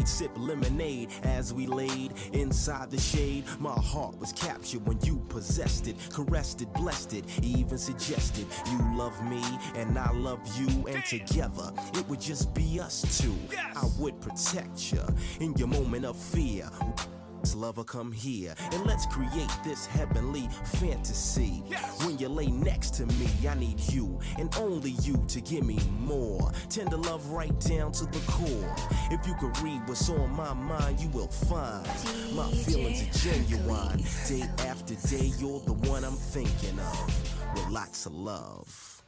shade, sip lemonade as we laid inside the shade. My heart was captured when you possessed it, caressed it, blessed it, even suggested you love me and I love you, and together it would just be us two. I would protect you in your moment of fear. Lover, come here and let's create this heavenly fantasy. When you lay next to me, I need you and only you to give me more. Tender love right down to the core. If you could read what's on my mind, you will find my feelings are genuine. Day after day, you're the one I'm thinking of with lots of love.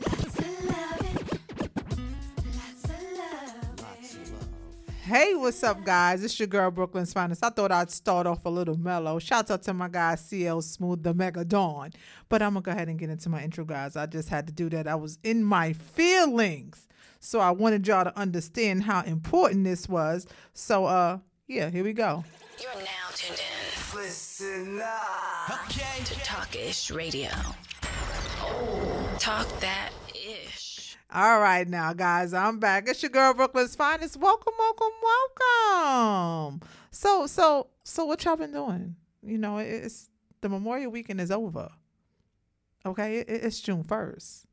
Lots of loving. Hey, what's up, guys? It's your girl Brooklyn's finest. I thought I'd start off a little mellow. Shouts out to my guy CL Smooth, the Mecca Don. But I'm gonna go ahead and get into my intro, guys. I just had to do that. I was in my feelings, so I wanted y'all to understand how important this was. So, uh, yeah, here we go. You're now tuned in Listen up. Okay. to Talkishhh Radio. Oh. Talk that ish. All right, now, guys, I'm back. It's your girl Brooklyn's finest. Welcome, welcome, welcome. So, so, so, what y'all been doing? You know, it's the Memorial Weekend is over. Okay, it, it's June first.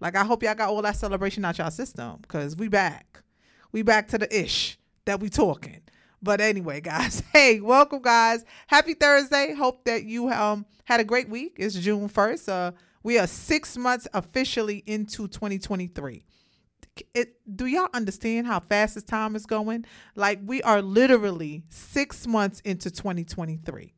Like, I hope y'all got all that celebration out y'all system because we back. We back to the ish that we talking. But anyway, guys, hey, welcome, guys. Happy Thursday. Hope that you um had a great week. It's June first. Uh, we are six months officially into 2023. It, do y'all understand how fast this time is going? Like we are literally six months into 2023.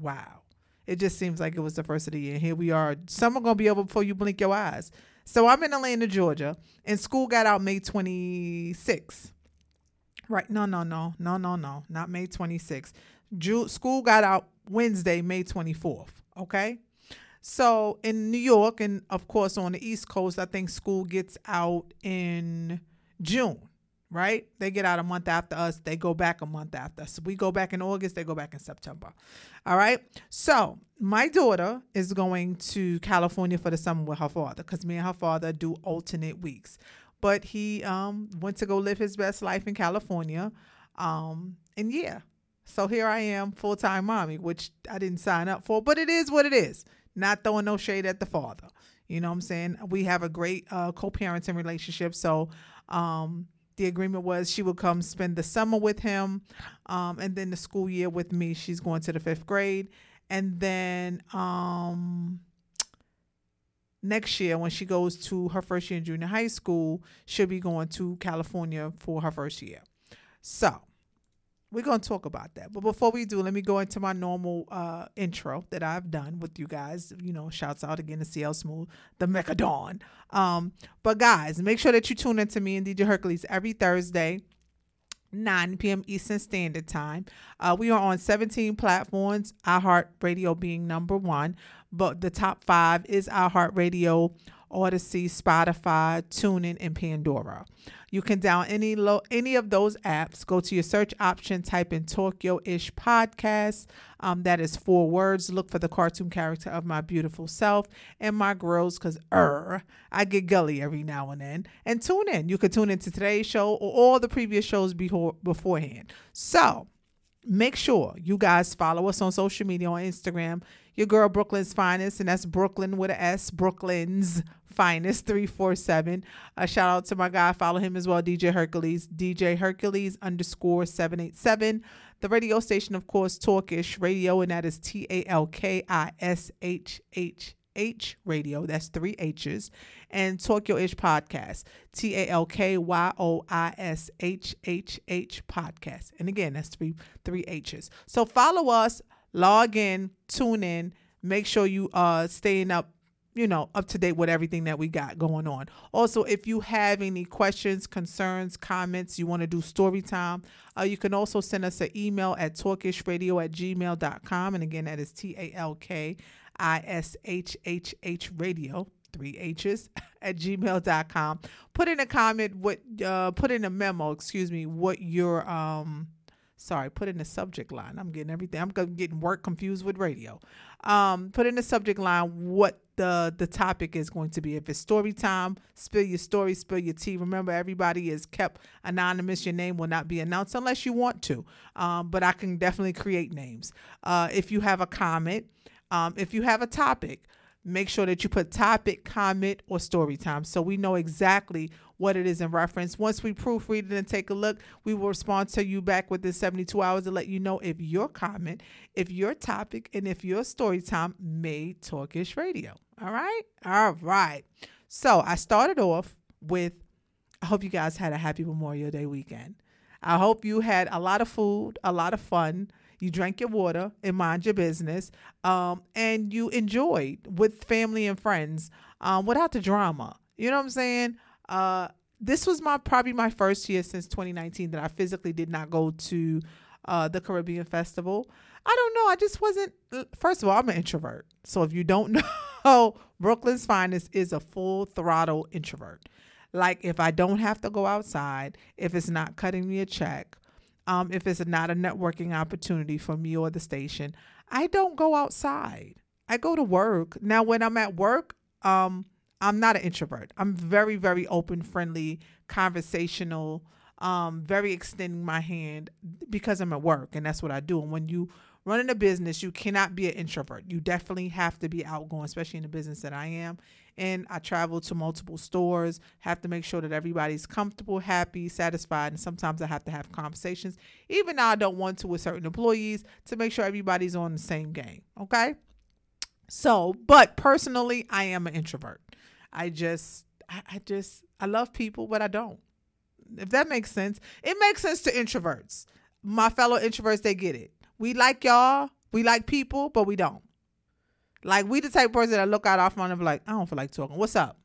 Wow. It just seems like it was the first of the year. Here we are. Summer gonna be over before you blink your eyes. So I'm in Atlanta, Georgia, and school got out May 26th. Right? No, no, no, no, no, no, not May 26th. Ju- school got out Wednesday, May 24th. Okay. So in New York, and of course on the East Coast, I think school gets out in June, right? They get out a month after us. They go back a month after us. We go back in August. They go back in September. All right. So my daughter is going to California for the summer with her father because me and her father do alternate weeks. But he um, went to go live his best life in California. Um, and yeah, so here I am, full time mommy, which I didn't sign up for, but it is what it is. Not throwing no shade at the father. You know what I'm saying? We have a great uh, co parenting relationship. So um, the agreement was she would come spend the summer with him um, and then the school year with me. She's going to the fifth grade. And then um, next year, when she goes to her first year in junior high school, she'll be going to California for her first year. So we're going to talk about that. But before we do, let me go into my normal uh, intro that I've done with you guys. You know, shouts out again to CL Smooth, the Mecca Don. Um, but guys, make sure that you tune into me and DJ Hercules every Thursday. 9 p.m. Eastern Standard Time. Uh, we are on 17 platforms, iHeartRadio being number one, but the top five is iHeartRadio, Audacy, Spotify, TuneIn, and Pandora. You can down any low any of those apps. Go to your search option, type in Talk Yo ishhh Podcast. Um, that is four words. Look for the cartoon character of my beautiful self and my grills, because er, I get gully every now and then. And tune in. You can tune into today's show or all the previous shows before beforehand. So make sure you guys follow us on social media on Instagram. Your girl Brooklyn's finest, and that's Brooklyn with a S, Brooklyn's finest 347. A shout out to my guy, follow him as well, DJ Hercules, DJ Hercules underscore 787. The radio station, of course, Talkishhh Radio, and that is T A L K I S H H H Radio. That's three H's. And Talk Ish Podcast. T A L K Y O I S H H H Podcast. And again, that's three three H's. So follow us, log in, tune in, make sure you uh staying up you know, up to date with everything that we got going on. Also, if you have any questions, concerns, comments, you want to do story time, uh, you can also send us an email at talkishhhradio at gmail.com. And again, that is T A L K I S H H H radio, three H's, at gmail.com. Put in a comment, what, uh, put in a memo, excuse me, what your, um, Sorry, put in the subject line. I'm getting everything. I'm getting work confused with radio. Um, put in the subject line what the the topic is going to be. If it's story time, spill your story, spill your tea. Remember, everybody is kept anonymous. Your name will not be announced unless you want to. Um, but I can definitely create names. Uh, if you have a comment, um, if you have a topic, make sure that you put topic, comment, or story time so we know exactly what it is in reference. Once we proofread it and take a look, we will respond to you back within 72 hours to let you know if your comment, if your topic, and if your story time made Talkishhh Radio. All right? All right. So I started off with I hope you guys had a happy Memorial Day weekend. I hope you had a lot of food, a lot of fun. You drank your water and mind your business, um, and you enjoyed with family and friends um, without the drama. You know what I'm saying? Uh, this was my probably my first year since 2019 that I physically did not go to uh, the Caribbean Festival. I don't know. I just wasn't. First of all, I'm an introvert. So if you don't know, Brooklyn's Finest is a full throttle introvert. Like if I don't have to go outside, if it's not cutting me a check, um, if it's not a networking opportunity for me or the station, I don't go outside. I go to work. Now, when I'm at work, um, I'm not an introvert. I'm very, very open, friendly, conversational, um, very extending my hand because I'm at work and that's what I do. And when you running a business, you cannot be an introvert. You definitely have to be outgoing, especially in the business that I am. And I travel to multiple stores, have to make sure that everybody's comfortable, happy, satisfied. And sometimes I have to have conversations, even though I don't want to with certain employees, to make sure everybody's on the same game. Okay. So, but personally, I am an introvert. I just, I, I just, I love people, but I don't. If that makes sense, it makes sense to introverts. My fellow introverts, they get it. We like y'all, we like people, but we don't. Like we the type of person that look out our phone and be like, I don't feel like talking. What's up?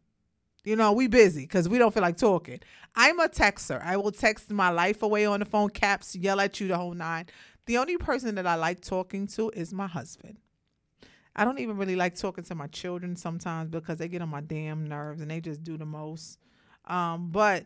You know, we busy because we don't feel like talking. I'm a texter. I will text my life away on the phone, caps, yell at you the whole nine. The only person that I like talking to is my husband. I don't even really like talking to my children sometimes because they get on my damn nerves and they just do the most. Um, but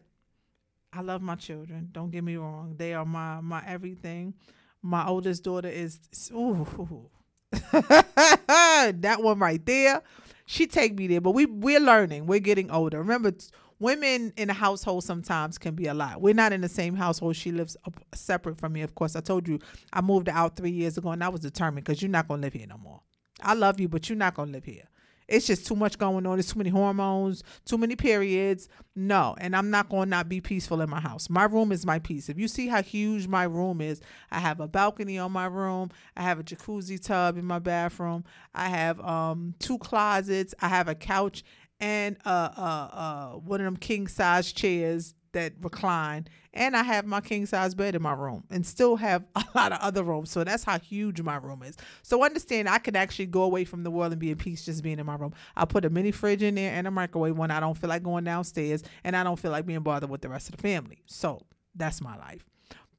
I love my children. Don't get me wrong; they are my my everything. My oldest daughter is ooh, that one right there. She take me there, but we we're learning. We're getting older. Remember, t- women in a household sometimes can be a lot. We're not in the same household. She lives up, separate from me. Of course, I told you I moved out three years ago, and I was determined because you're not gonna live here no more. I love you, but you're not gonna live here. It's just too much going on. There's too many hormones, too many periods. No, and I'm not going to not be peaceful in my house. My room is my peace. If you see how huge my room is, I have a balcony on my room. I have a jacuzzi tub in my bathroom. I have um two closets. I have a couch and uh uh uh one of them king size chairs that recline and I have my king size bed in my room and still have a lot of other rooms. So that's how huge my room is. So understand I could actually go away from the world and be in peace just being in my room. I'll put a mini fridge in there and a microwave when I don't feel like going downstairs and I don't feel like being bothered with the rest of the family. So that's my life.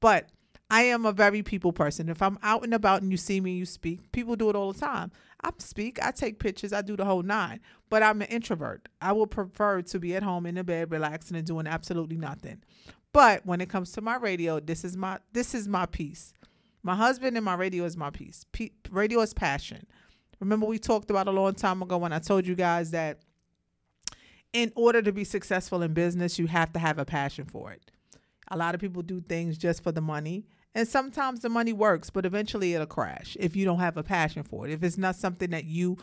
But I am a very people person. If I'm out and about and you see me, you speak. People do it all the time. I speak, I take pictures, I do the whole nine. But I'm an introvert. I would prefer to be at home in the bed, relaxing and doing absolutely nothing. But when it comes to my radio, this is my this is my piece. My husband and my radio is my piece. P- radio is passion. Remember we talked about a long time ago when I told you guys that in order to be successful in business, you have to have a passion for it. A lot of people do things just for the money. And sometimes the money works, but eventually it'll crash if you don't have a passion for it. If it's not something that you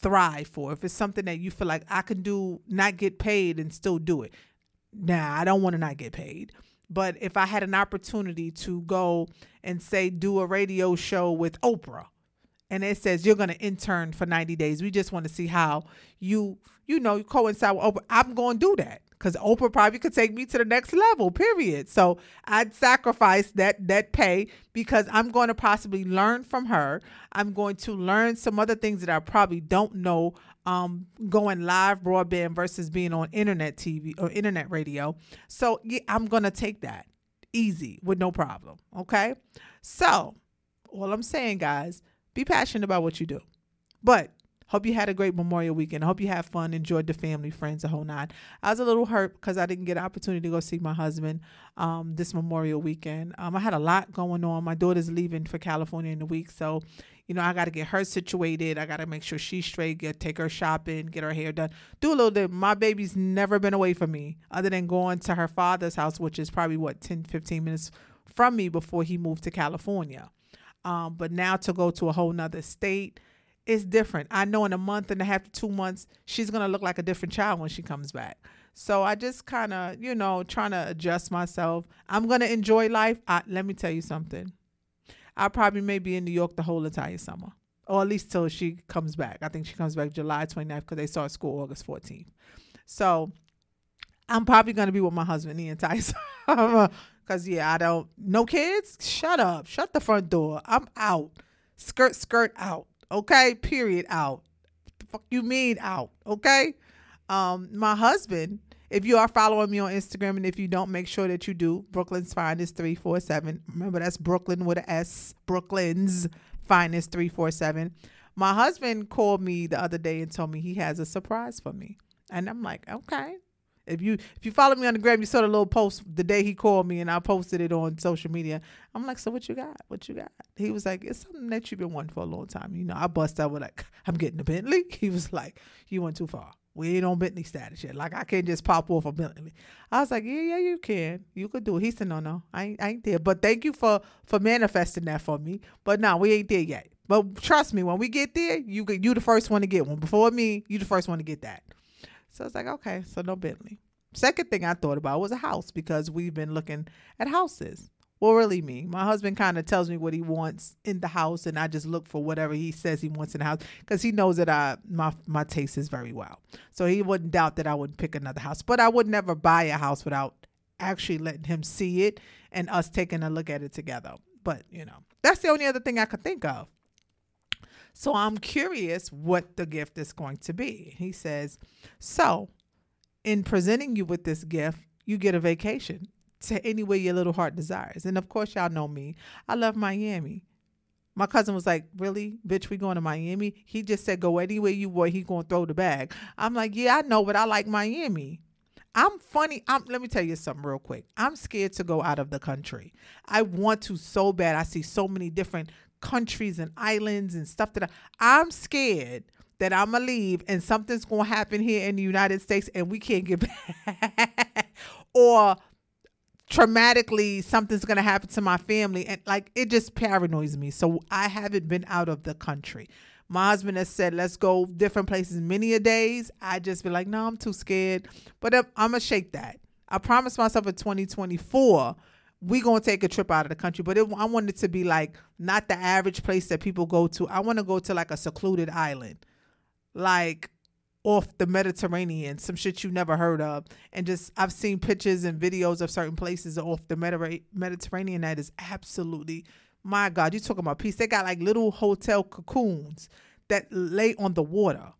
thrive for, if it's something that you feel like I can do, not get paid and still do it. Nah, I don't want to not get paid. But if I had an opportunity to go and say, do a radio show with Oprah, and it says you're going to intern for 90 days. We just want to see how you, you know, coincide with Oprah. I'm going to do that because Oprah probably could take me to the next level. Period. So I'd sacrifice that that pay because I'm going to possibly learn from her. I'm going to learn some other things that I probably don't know. Um, going live broadband versus being on internet TV or internet radio. So yeah, I'm going to take that easy with no problem. Okay. So all I'm saying, guys, be passionate about what you do. But Hope you had a great Memorial weekend. I hope you had fun, enjoyed the family, friends, the whole nine. I was a little hurt because I didn't get an opportunity to go see my husband um, this Memorial weekend. Um, I had a lot going on. My daughter's leaving for California in a week, so you know I got to get her situated. I got to make sure she's straight, get take her shopping, get her hair done, do a little bit. My baby's never been away from me other than going to her father's house, which is probably what 10, 15 minutes from me before he moved to California. Um, but now to go to a whole nother state it's different. I know in a month and a half to two months, she's gonna look like a different child when she comes back. So I just kind of, you know, trying to adjust myself. I'm gonna enjoy life. I, let me tell you something. I probably may be in New York the whole entire summer, or at least till she comes back. I think she comes back July 29th because they start school August 14th. So I'm probably gonna be with my husband the entire summer. Cause yeah, I don't no kids. Shut up. Shut the front door. I'm out. Skirt, skirt out. Okay, period. Out. The fuck you mean out? Okay. Um, my husband. If you are following me on Instagram, and if you don't, make sure that you do. Brooklyn's Finest three four seven. Remember that's Brooklyn with a S. Brooklyn's Finest three four seven. My husband called me the other day and told me he has a surprise for me, and I'm like, okay. If you if you follow me on the gram, you saw the little post the day he called me, and I posted it on social media. I'm like, so what you got? What you got? He was like, it's something that you've been wanting for a long time. You know, I bust out with like, I'm getting a Bentley. He was like, you went too far. We ain't on Bentley status yet. Like I can't just pop off a Bentley. I was like, yeah, yeah, you can. You could do it. He said, no, no, I ain't, I ain't there. But thank you for for manifesting that for me. But no, we ain't there yet. But trust me, when we get there, you you the first one to get one. Before me, you the first one to get that. So it's like, okay, so no Bentley. Second thing I thought about was a house because we've been looking at houses. Well, really, me. My husband kind of tells me what he wants in the house, and I just look for whatever he says he wants in the house because he knows that I my my taste is very well. So he wouldn't doubt that I would pick another house, but I would never buy a house without actually letting him see it and us taking a look at it together. But you know, that's the only other thing I could think of. So I'm curious what the gift is going to be. He says, so in presenting you with this gift, you get a vacation to anywhere your little heart desires. And of course, y'all know me. I love Miami. My cousin was like, "Really, bitch, we going to Miami?" He just said, "Go anywhere you want. He gonna throw the bag." I'm like, "Yeah, I know, but I like Miami." I'm funny. I'm, let me tell you something real quick. I'm scared to go out of the country. I want to so bad. I see so many different countries and islands and stuff that I, I'm scared that I'm gonna leave and something's gonna happen here in the United States and we can't get back, or traumatically something's gonna happen to my family and like it just paranoids me. So I haven't been out of the country. My husband has said, let's go different places many a days. I just be like, no, I'm too scared. But um, I'm, I'm gonna shake that. I promised myself in 2024 we gonna take a trip out of the country, but it, I want it to be like not the average place that people go to. I want to go to like a secluded island, like off the Mediterranean, some shit you never heard of, and just I've seen pictures and videos of certain places off the Mediter- Mediterranean that is absolutely my God. You talking about peace? They got like little hotel cocoons that lay on the water.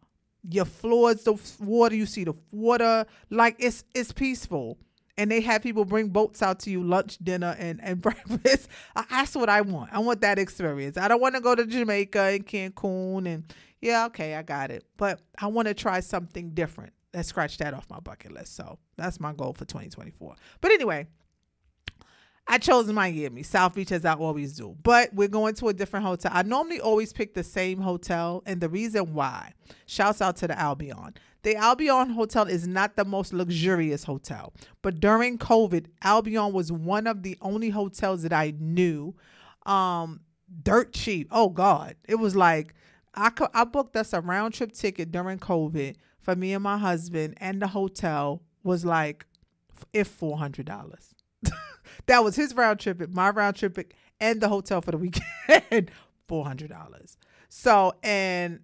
Your floors, the water. You see the water, like it's it's peaceful and they have people bring boats out to you lunch dinner and, and breakfast. That's what i want. I want that experience. I don't want to go to jamaica and cancun and yeah okay i got it. But i want to try something different let's scratch that off my bucket list. So that's my goal for 2024 but anyway I chose Miami, South Beach, as I always do. But we're going to a different hotel. I normally always pick the same hotel, and the reason why, shouts out to the Albion. The Albion Hotel is not the most luxurious hotel, but during COVID, Albion was one of the only hotels that I knew um dirt cheap. Oh God. It was like I co- I booked us a round trip ticket during COVID for me and my husband and the hotel was like if four hundred dollars. that was his round trip, my round trip, and the hotel for the weekend, four hundred dollars. So and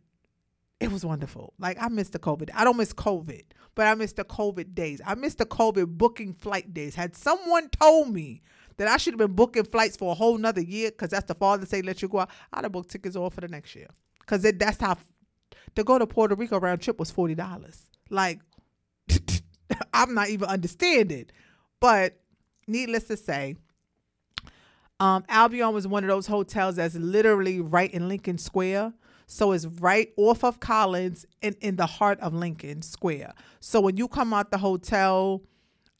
it was wonderful. Like I missed the COVID. I don't miss COVID, but I missed the COVID days. I missed the COVID booking flight days. Had someone told me that I should have been booking flights for a whole nother year, because that's the father say let you go out, I'd have booked tickets all for the next year. Cause it, that's how to go to Puerto Rico round trip was forty dollars. Like I'm not even understanding. But needless to say, um, Albion was one of those hotels that's literally right in Lincoln Square. So it's right off of Collins and in the heart of Lincoln Square. So when you come out the hotel,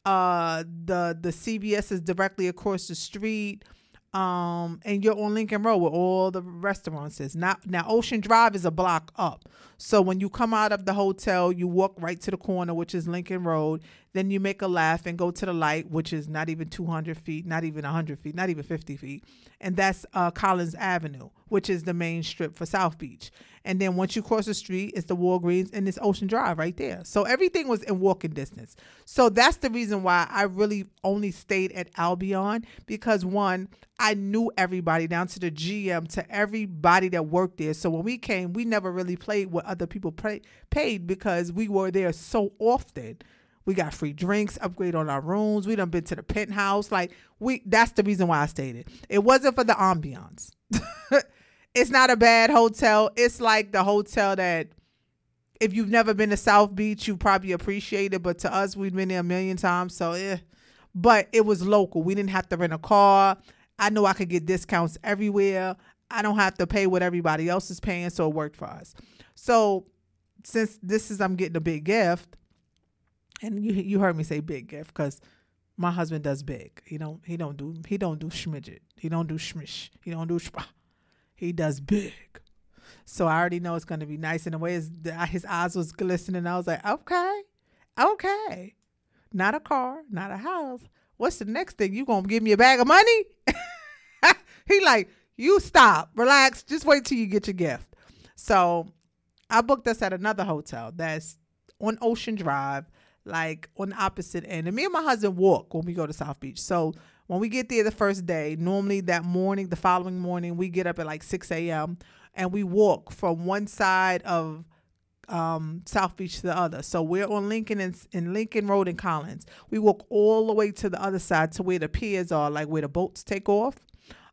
uh the the CVS is directly across the street. Um, and you're on Lincoln Road where all the restaurants is. Now, now Ocean Drive is a block up. So when you come out of the hotel, you walk right to the corner, which is Lincoln Road. Then you make a left and go to the light, which is not even 200 feet, not even 100 feet, not even 50 feet. And that's uh, Collins Avenue, which is the main strip for South Beach. And then once you cross the street, it's the Walgreens and it's Ocean Drive right there. So everything was in walking distance. So that's the reason why I really only stayed at Albion because one, I knew everybody down to the GM, to everybody that worked there. So when we came, we never really played what other people pay, paid because we were there so often. We got free drinks, upgrade on our rooms. We done been to the penthouse. Like we, that's the reason why I stayed it. It wasn't for the ambiance. it's not a bad hotel. It's like the hotel that if you've never been to South Beach, you probably appreciate it. But to us, we've been there a million times. So eh. But it was local. We didn't have to rent a car. I know I could get discounts everywhere. I don't have to pay what everybody else is paying, so it worked for us. So since this is I'm getting a big gift, and you you heard me say big gift because my husband does big. He don't he don't do he don't do schmidget. He don't do schmish. He don't do spa. He does big. So I already know it's gonna be nice. And the way his, his eyes was glistening, I was like, okay, okay, not a car, not a house. What's the next thing? You gonna give me a bag of money? he like, you stop, relax, just wait till you get your gift. So I booked us at another hotel that's on Ocean Drive, like on the opposite end. And me and my husband walk when we go to South Beach. So when we get there the first day, normally that morning, the following morning, we get up at like 6 a.m. and we walk from one side of um, South Beach to the other. So we're on Lincoln and in Lincoln Road in Collins. We walk all the way to the other side to where the piers are, like where the boats take off,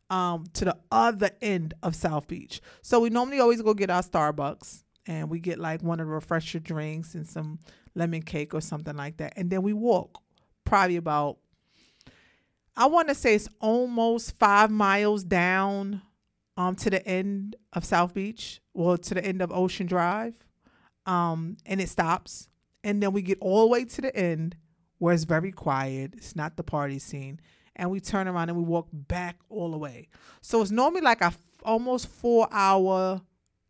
um, to the other end of South Beach. So we normally always go get our Starbucks and we get like one of the refresher drinks and some lemon cake or something like that. And then we walk probably about I want to say it's almost five miles down um to the end of South Beach, well to the end of Ocean Drive. Um, and it stops. And then we get all the way to the end where it's very quiet. It's not the party scene. And we turn around and we walk back all the way. So it's normally like a f- almost four hour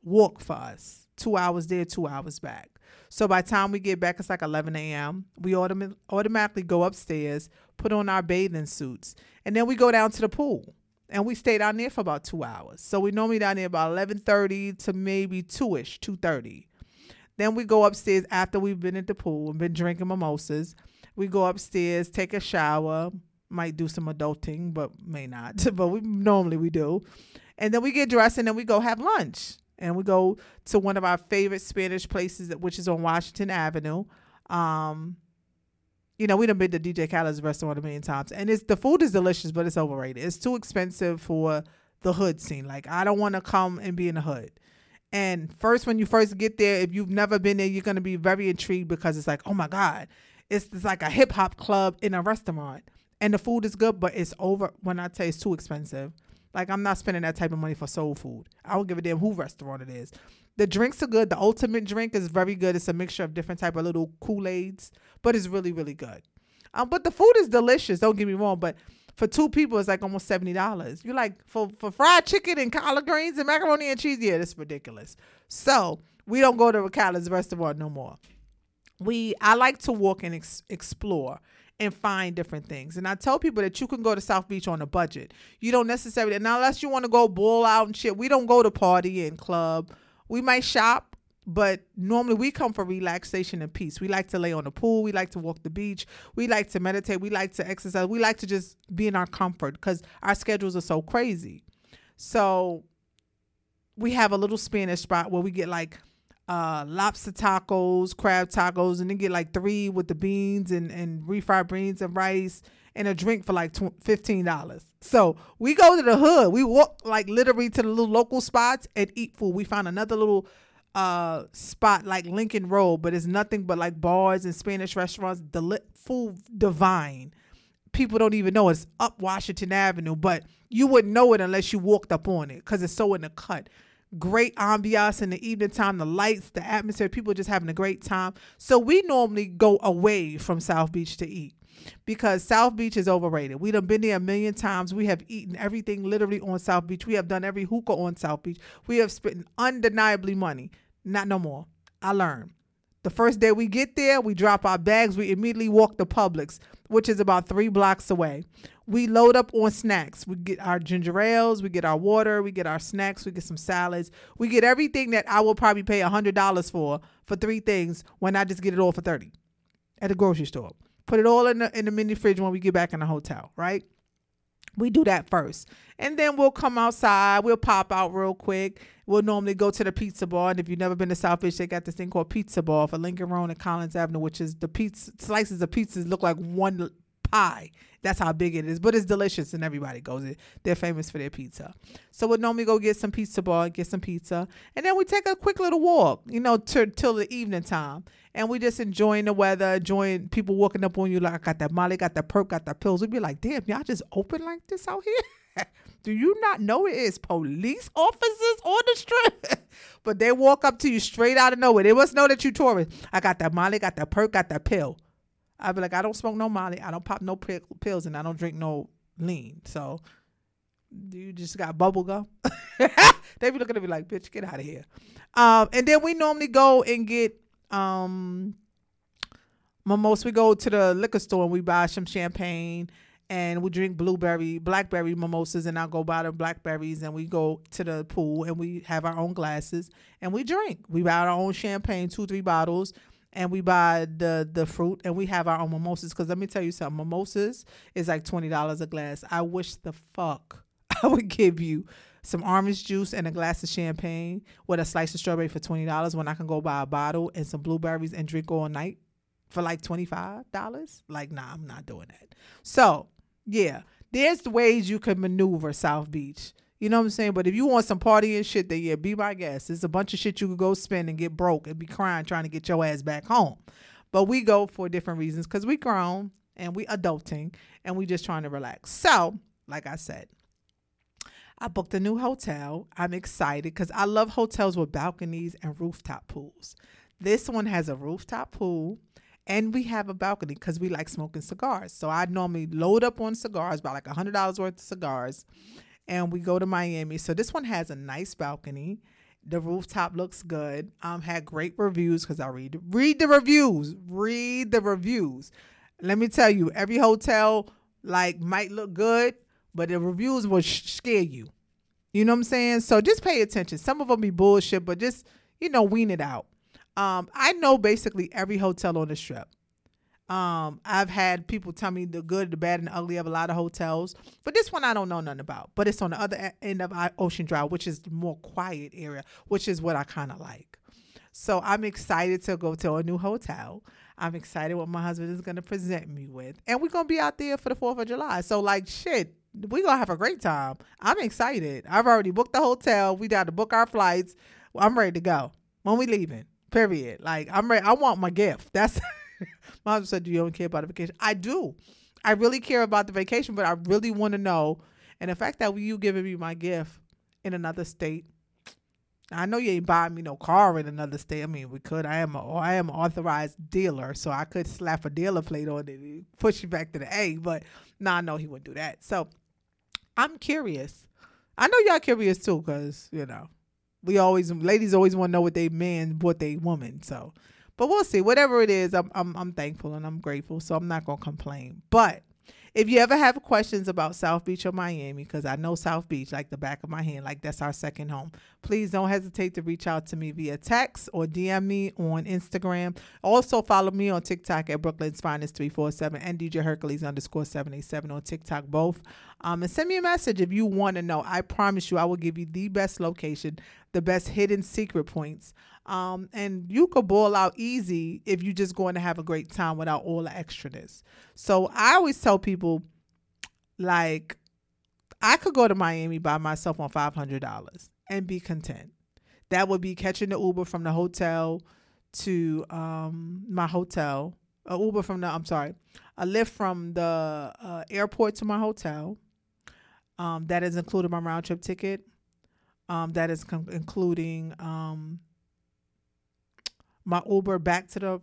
walk for us. Two hours there, two hours back. So by time we get back, it's like 11 a.m. We autom- automatically go upstairs, put on our bathing suits, and then we go down to the pool. And we stay down there for about two hours. So we normally down there about 11:30 to maybe two ish, 2:30. Then we go upstairs after we've been at the pool and been drinking mimosas. We go upstairs, take a shower, might do some adulting, but may not. but we normally we do. And then we get dressed and then we go have lunch. And we go to one of our favorite Spanish places, which is on Washington Avenue. Um, you know, we done been to DJ Khaled's restaurant a million times, and it's the food is delicious, but it's overrated. It's too expensive for the hood scene. Like, I don't want to come and be in the hood. And first, when you first get there, if you've never been there, you're gonna be very intrigued because it's like, oh my god, it's, it's like a hip hop club in a restaurant, and the food is good, but it's over. When I tell you it's too expensive, like I'm not spending that type of money for soul food. I don't give a damn who restaurant it is. The drinks are good. The ultimate drink is very good. It's a mixture of different type of little Kool Aids, but it's really really good. Um, but the food is delicious. Don't get me wrong, but for two people, it's like almost seventy dollars. You're like for for fried chicken and collard greens and macaroni and cheese. Yeah, that's ridiculous. So we don't go to Khaled's restaurant no more. We I like to walk and ex- explore and find different things. And I tell people that you can go to South Beach on a budget. You don't necessarily, unless you want to go ball out and shit, we don't go to party and club. We might shop, but normally we come for relaxation and peace. We like to lay on the pool. We like to walk the beach. We like to meditate. We like to exercise. We like to just be in our comfort because our schedules are so crazy. So we have a little Spanish spot where we get like uh lobster tacos, crab tacos, and then get like three with the beans and and refried beans and rice and a drink for like fifteen dollars. So we go to the hood. We walk like literally to the little local spots and eat food. We found another little uh spot like Lincoln Road, but it's nothing but like bars and Spanish restaurants. Deli- food divine. People don't even know it's up Washington Avenue, but you wouldn't know it unless you walked up on it because it's so in the cut great ambiance in the evening time, the lights, the atmosphere, people just having a great time. So we normally go away from South Beach to eat because South Beach is overrated. We done been there a million times. We have eaten everything literally on South Beach. We have done every hookah on South Beach. We have spent undeniably money. Not no more. I learned. The first day we get there, we drop our bags. We immediately walk to Publix, which is about three blocks away. We load up on snacks. We get our ginger ales, we get our water, we get our snacks, we get some salads. We get everything that I will probably pay $100 for, for three things when I just get it all for 30 at the grocery store. Put it all in the, in the mini fridge when we get back in the hotel, right? We do that first. And then we'll come outside. We'll pop out real quick. We'll normally go to the pizza bar. And if you've never been to South Beach, they got this thing called Pizza Bar for Lincoln Road and Collins Avenue, which is the pizza slices of pizzas look like one pie. That's how big it is. But it's delicious and everybody goes it. They're famous for their pizza. So we'll normally go get some pizza bar, get some pizza. And then we take a quick little walk, you know, till till the evening time. And we just enjoying the weather, enjoying people walking up on you like I got that Molly, got that perk, got that pills. We'd be like, damn, y'all just open like this out here? Do you not know it is police officers on the strip? but they walk up to you straight out of nowhere. They must know that you tourist. I got that Molly, got that perk, got that pill. I'd be like, I don't smoke no Molly, I don't pop no pi- pills, and I don't drink no lean. So you just got bubble gum. they be looking at me like, bitch, get out of here. Um, and then we normally go and get um mimosa. We go to the liquor store and we buy some champagne and we drink blueberry, blackberry mimosas, and I'll go buy the blackberries and we go to the pool and we have our own glasses and we drink. We buy our own champagne, two, three bottles, and we buy the the fruit and we have our own mimosas. Cause let me tell you something, mimosas is like twenty dollars a glass. I wish the fuck I would give you some orange juice and a glass of champagne with a slice of strawberry for twenty dollars when I can go buy a bottle and some blueberries and drink all night for like twenty five dollars. Like, nah, I'm not doing that. So yeah, there's ways you can maneuver South Beach. You know what I'm saying? But if you want some party and shit, then yeah, be my guest. There's a bunch of shit you could go spend and get broke and be crying trying to get your ass back home. But we go for different reasons because we grown and we adulting and we just trying to relax. So, like I said, I booked a new hotel. I'm excited because I love hotels with balconies and rooftop pools. This one has a rooftop pool and we have a balcony because we like smoking cigars. So I normally load up on cigars, about like a hundred dollars worth of cigars, and we go to Miami. So this one has a nice balcony. The rooftop looks good. Um, had great reviews because I read read the reviews. Read the reviews. Let me tell you, every hotel like might look good, but the reviews will sh- scare you. You know what I'm saying? So just pay attention. Some of them be bullshit, but just you know wean it out. Um, I know basically every hotel on the strip. Um, I've had people tell me the good, the bad, and the ugly of a lot of hotels, but this one I don't know nothing about. But it's on the other end of Ocean Drive, which is the more quiet area, which is what I kind of like. So I'm excited to go to a new hotel. I'm excited what my husband is going to present me with, and we're going to be out there for the Fourth of July. So like shit, we're gonna have a great time. I'm excited. I've already booked the hotel. We got to book our flights. I'm ready to go. When we leaving? Period. Like I'm ready. I want my gift. That's husband said, "Do you don't care about the vacation?" I do. I really care about the vacation, but I really want to know. And the fact that you giving me my gift in another state, I know you ain't buying me no car in another state. I mean, we could. I am a I am an authorized dealer, so I could slap a dealer plate on it and push you back to the A. But no, nah, I know he wouldn't do that. So I'm curious. I know y'all curious too, cause you know we always ladies always want to know what they man what they woman. So, but we'll see. Whatever it is, I'm I'm I'm thankful and I'm grateful. So I'm not gonna complain. But if you ever have questions about South Beach or Miami, because I know South Beach like the back of my hand, like that's our second home, please don't hesitate to reach out to me via text or DM me on Instagram. Also follow me on TikTok at Brooklyn's Finest 347 and DJ Hercules underscore 787 on TikTok both. Um, and send me a message if you want to know. I promise you I will give you the best location, the best hidden secret points. Um, and you could ball out easy if you're just going to have a great time without all the extraness. So I always tell people, like, I could go to Miami by myself on five hundred dollars and be content. That would be catching the Uber from the hotel to um, my hotel, a Uber from the I'm sorry, a Lyft from the uh, airport to my hotel. Um, that has included my round trip ticket. Um, that is com- including um, my Uber back to the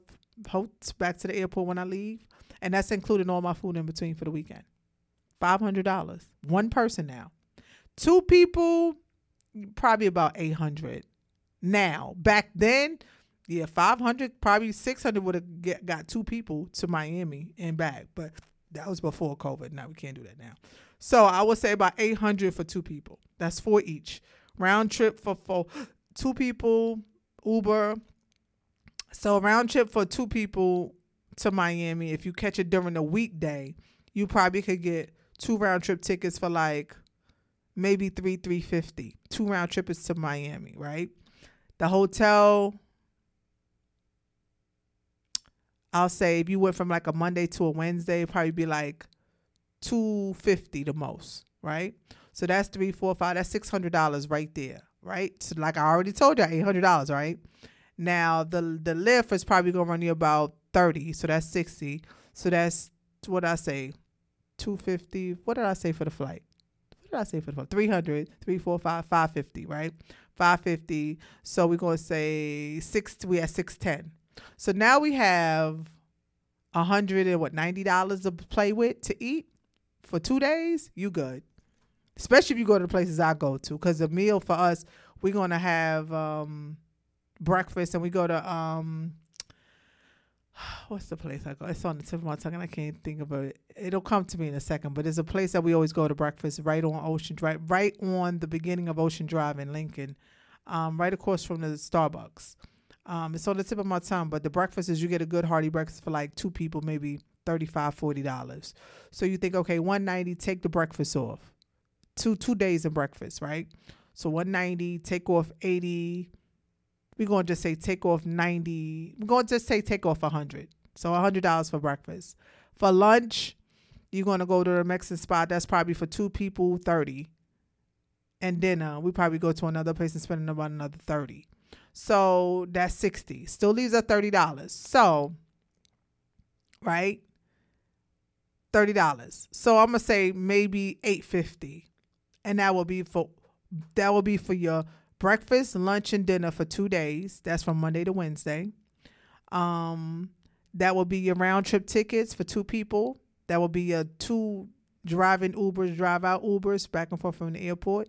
back to the airport when I leave, and that's including all my food in between for the weekend. Five hundred dollars, one person now. Two people, probably about eight hundred. Now, back then, yeah, five hundred, probably six hundred would have got two people to Miami and back, but that was before COVID. Now we can't do that now. So I would say about eight hundred for two people. That's four each. Round trip for for two people, Uber. So round trip for two people to Miami. If you catch it during the weekday, you probably could get two round trip tickets for like maybe three three fifty. Two round trips to Miami, right? The hotel. I'll say if you went from like a Monday to a Wednesday, probably be like two fifty the most, right? So that's three, four, five. That's six hundred dollars right there, right? So like I already told you, eight hundred dollars, right? Now the the Lyft is probably gonna run you about thirty, so that's sixty. So that's what I say, two fifty. What did I say for the flight? What did I say for the flight? 300, 3, 4, 5, 550, right? 550. So we're gonna say six. We at six ten. So now we have a hundred and what ninety dollars to play with to eat for two days. You good? Especially if you go to the places I go to, because the meal for us, we're gonna have um, breakfast and we go to um, what's the place I go? It's on the tip of my tongue and I can't think of it. It'll come to me in a second. But there's a place that we always go to breakfast right on Ocean Drive, right on the beginning of Ocean Drive in Lincoln, um, right across from the Starbucks. Um, it's on the tip of my tongue, but the breakfast is you get a good hearty breakfast for like two people, maybe 35 dollars. So you think, okay, 190, take the breakfast off. Two two days of breakfast, right? So 190, take off 80. We're gonna just say take off 90. We're gonna just say take off 100. So $100 for breakfast. For lunch, you're gonna go to the Mexican spot. That's probably for two people, 30. And dinner, we probably go to another place and spend about another 30. So that's 60. Still leaves us $30. So, right? $30. So I'm gonna say maybe 850. And that will be for that will be for your breakfast, lunch, and dinner for two days. That's from Monday to Wednesday. Um, that will be your round trip tickets for two people. That will be your two driving Ubers, drive out Ubers back and forth from the airport.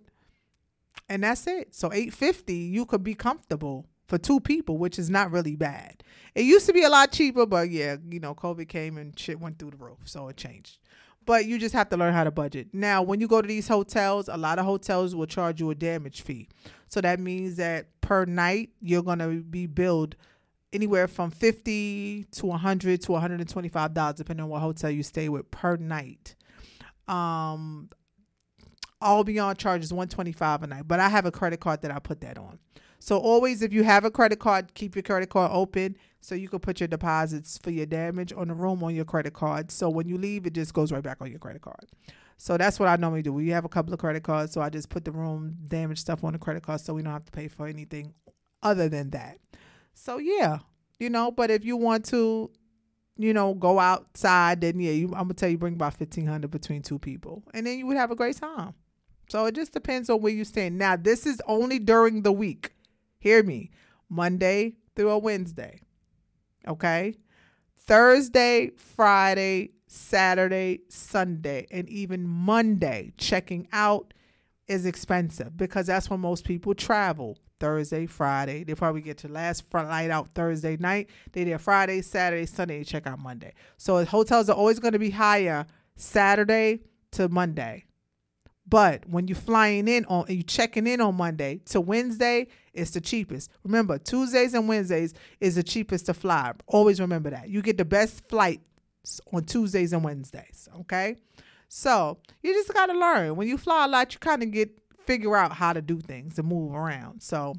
And that's it. So 850, you could be comfortable for two people, which is not really bad. It used to be a lot cheaper, but yeah, you know, COVID came and shit went through the roof, so it changed. But you just have to learn how to budget. Now, when you go to these hotels, a lot of hotels will charge you a damage fee. So that means that per night you're going to be billed anywhere from 50 to 100 to 125 dollars depending on what hotel you stay with per night. Um Albion charges 125 a night, but I have a credit card that I put that on. So always if you have a credit card, keep your credit card open so you can put your deposits for your damage on the room on your credit card. So when you leave, it just goes right back on your credit card. So that's what I normally do. We have a couple of credit cards, so I just put the room damage stuff on the credit card so we don't have to pay for anything other than that. So yeah, you know, but if you want to, you know, go outside, then yeah, you, I'm gonna tell you bring about fifteen hundred between two people, and then you would have a great time. So it just depends on where you stand. Now this is only during the week. Hear me, Monday through a Wednesday. Okay, Thursday, Friday, Saturday, Sunday, and even Monday. Checking out is expensive because that's when most people travel. Thursday, Friday. They probably get your last flight out Thursday night. They there Friday, Saturday, Sunday. Check out Monday. So hotels are always going to be higher Saturday to Monday. But when you're flying in on you checking in on Monday to Wednesday, it's the cheapest. Remember, Tuesdays and Wednesdays is the cheapest to fly. Always remember that. You get the best flights on Tuesdays and Wednesdays. Okay. So you just gotta learn. When you fly a lot, you kind of get figure out how to do things and move around. So,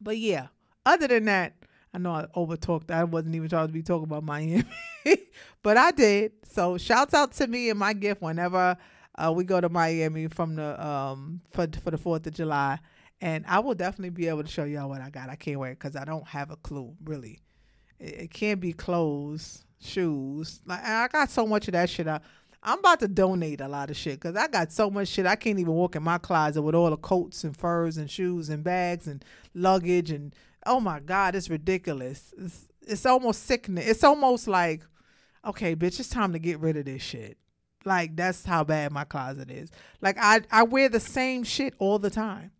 but yeah, other than that, I know I over talked. I wasn't even trying to be talking about Miami, but I did. So, shouts out to me and my gift whenever uh, we go to Miami from the um for for the Fourth of July, and I will definitely be able to show y'all what I got. I can't wait because I don't have a clue really. It, it can't be clothes, shoes. Like I got so much of that shit. I, I'm about to donate a lot of shit because I got so much shit. I can't even walk in my closet with all the coats and furs and shoes and bags and luggage and oh my god, it's ridiculous. It's, it's almost sickening. It's almost like, okay, bitch, it's time to get rid of this shit. Like that's how bad my closet is. Like I I wear the same shit all the time,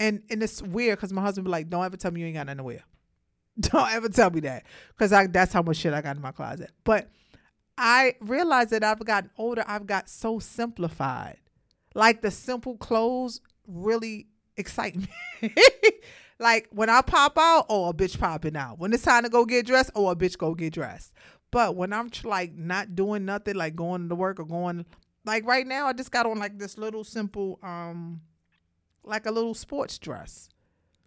and and it's weird because my husband be like, don't ever tell me you ain't got nothing to wear. Don't ever tell me that because I that's how much shit I got in my closet. But I realized that I've gotten older. I've got so simplified. Like the simple clothes really excite me. like when I pop out, oh a bitch popping out. When it's time to go get dressed, oh a bitch go get dressed. But when I'm like not doing nothing, like going to work or going like right now, I just got on like this little simple um like a little sports dress.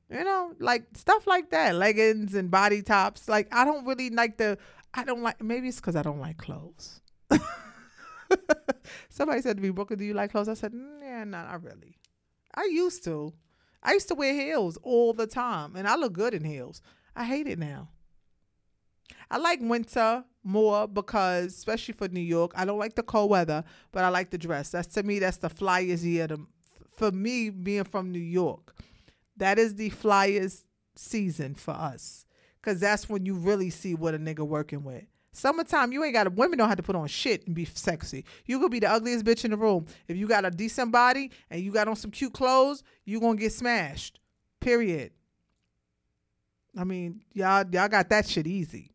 You know, like stuff like that, leggings and body tops. Like I don't really like the. I don't like. Maybe it's because I don't like clothes. Somebody said to me, Booker, do you like clothes? I said, "Mm, yeah, no, not really. I used to. I used to wear heels all the time, and I look good in heels. I hate it now. I like winter more because, especially for New York, I don't like the cold weather, but I like the dress. That's to me, that's the flyest year. To, for me, being from New York, that is the flyest season for us because that's when you really see what a nigga working with. Summertime, you ain't got to, women don't have to put on shit and be sexy. You could be the ugliest bitch in the room. If you got a decent body and you got on some cute clothes, you going to get smashed. Period. I mean, y'all, y'all got that shit easy.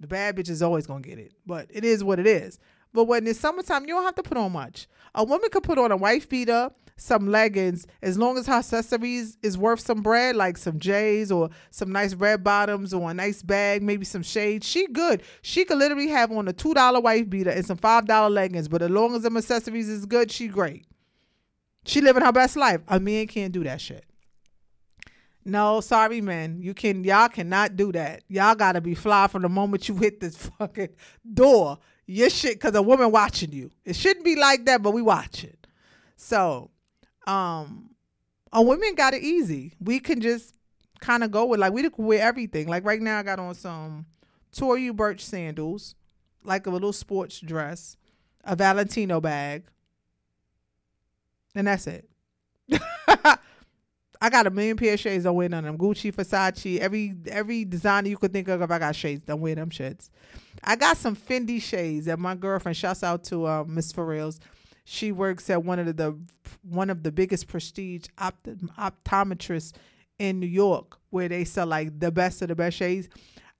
The bad bitch is always gonna get it, but it is what it is. But when it's summertime, you don't have to put on much. A woman could put on a wife beater, some leggings, as long as her accessories is worth some bread, like some J's or some nice red bottoms or a nice bag, maybe some shades. She good. She could literally have on a two dollar wife beater and some five dollar leggings, but as long as them accessories is good, she great. She living her best life. A man can't do that shit. No, sorry, man. You can y'all cannot do that. Y'all gotta be fly from the moment you hit this fucking door. Your shit cause a woman watching you. It shouldn't be like that, but we watch it. So um a women got it easy. We can just kind of go with like we could wear everything. Like right now I got on some Tory Burch sandals, like a little sports dress, a Valentino bag, and that's it. I got a million pair of shades. Don't wear none of them. Gucci, Versace, every every designer you could think of. If I got shades. Don't wear them shits. I got some Fendi shades that my girlfriend. Shouts out to uh, Miss Farrells. She works at one of the one of the biggest prestige opt- optometrists in New York, where they sell like the best of the best shades.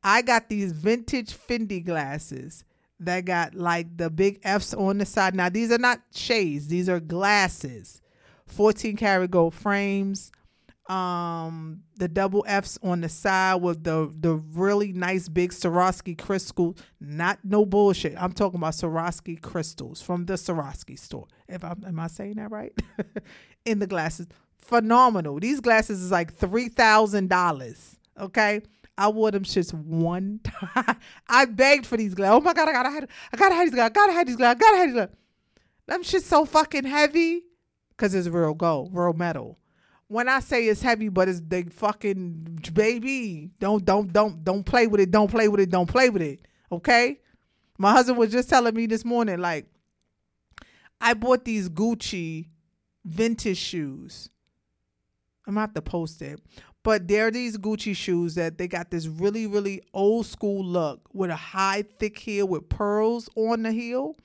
I got these vintage Fendi glasses that got like the big F's on the side. Now these are not shades; these are glasses. 14 karat gold frames um the double F's on the side with the the really nice big Swarovski crystal, not no bullshit. I'm talking about Swarovski crystals from the Swarovski store. If I'm am I saying that right? In the glasses, phenomenal. These glasses is like three thousand dollars. Okay. I wore them shits one time. I begged for these glasses. Oh my god, I gotta have, I gotta have these glasses. I gotta have these glasses. I gotta have these glasses. Them shit's so fucking heavy, cause it's real gold, real metal when I say it's heavy, but it's the fucking baby. Don't don't don't don't play with it. Don't play with it. Don't play with it. Okay. My husband was just telling me this morning, like, I bought these Gucci vintage shoes. I'm gonna have to post it. But they're these Gucci shoes that they got this really, really old school look with a high, thick heel with pearls on the heel.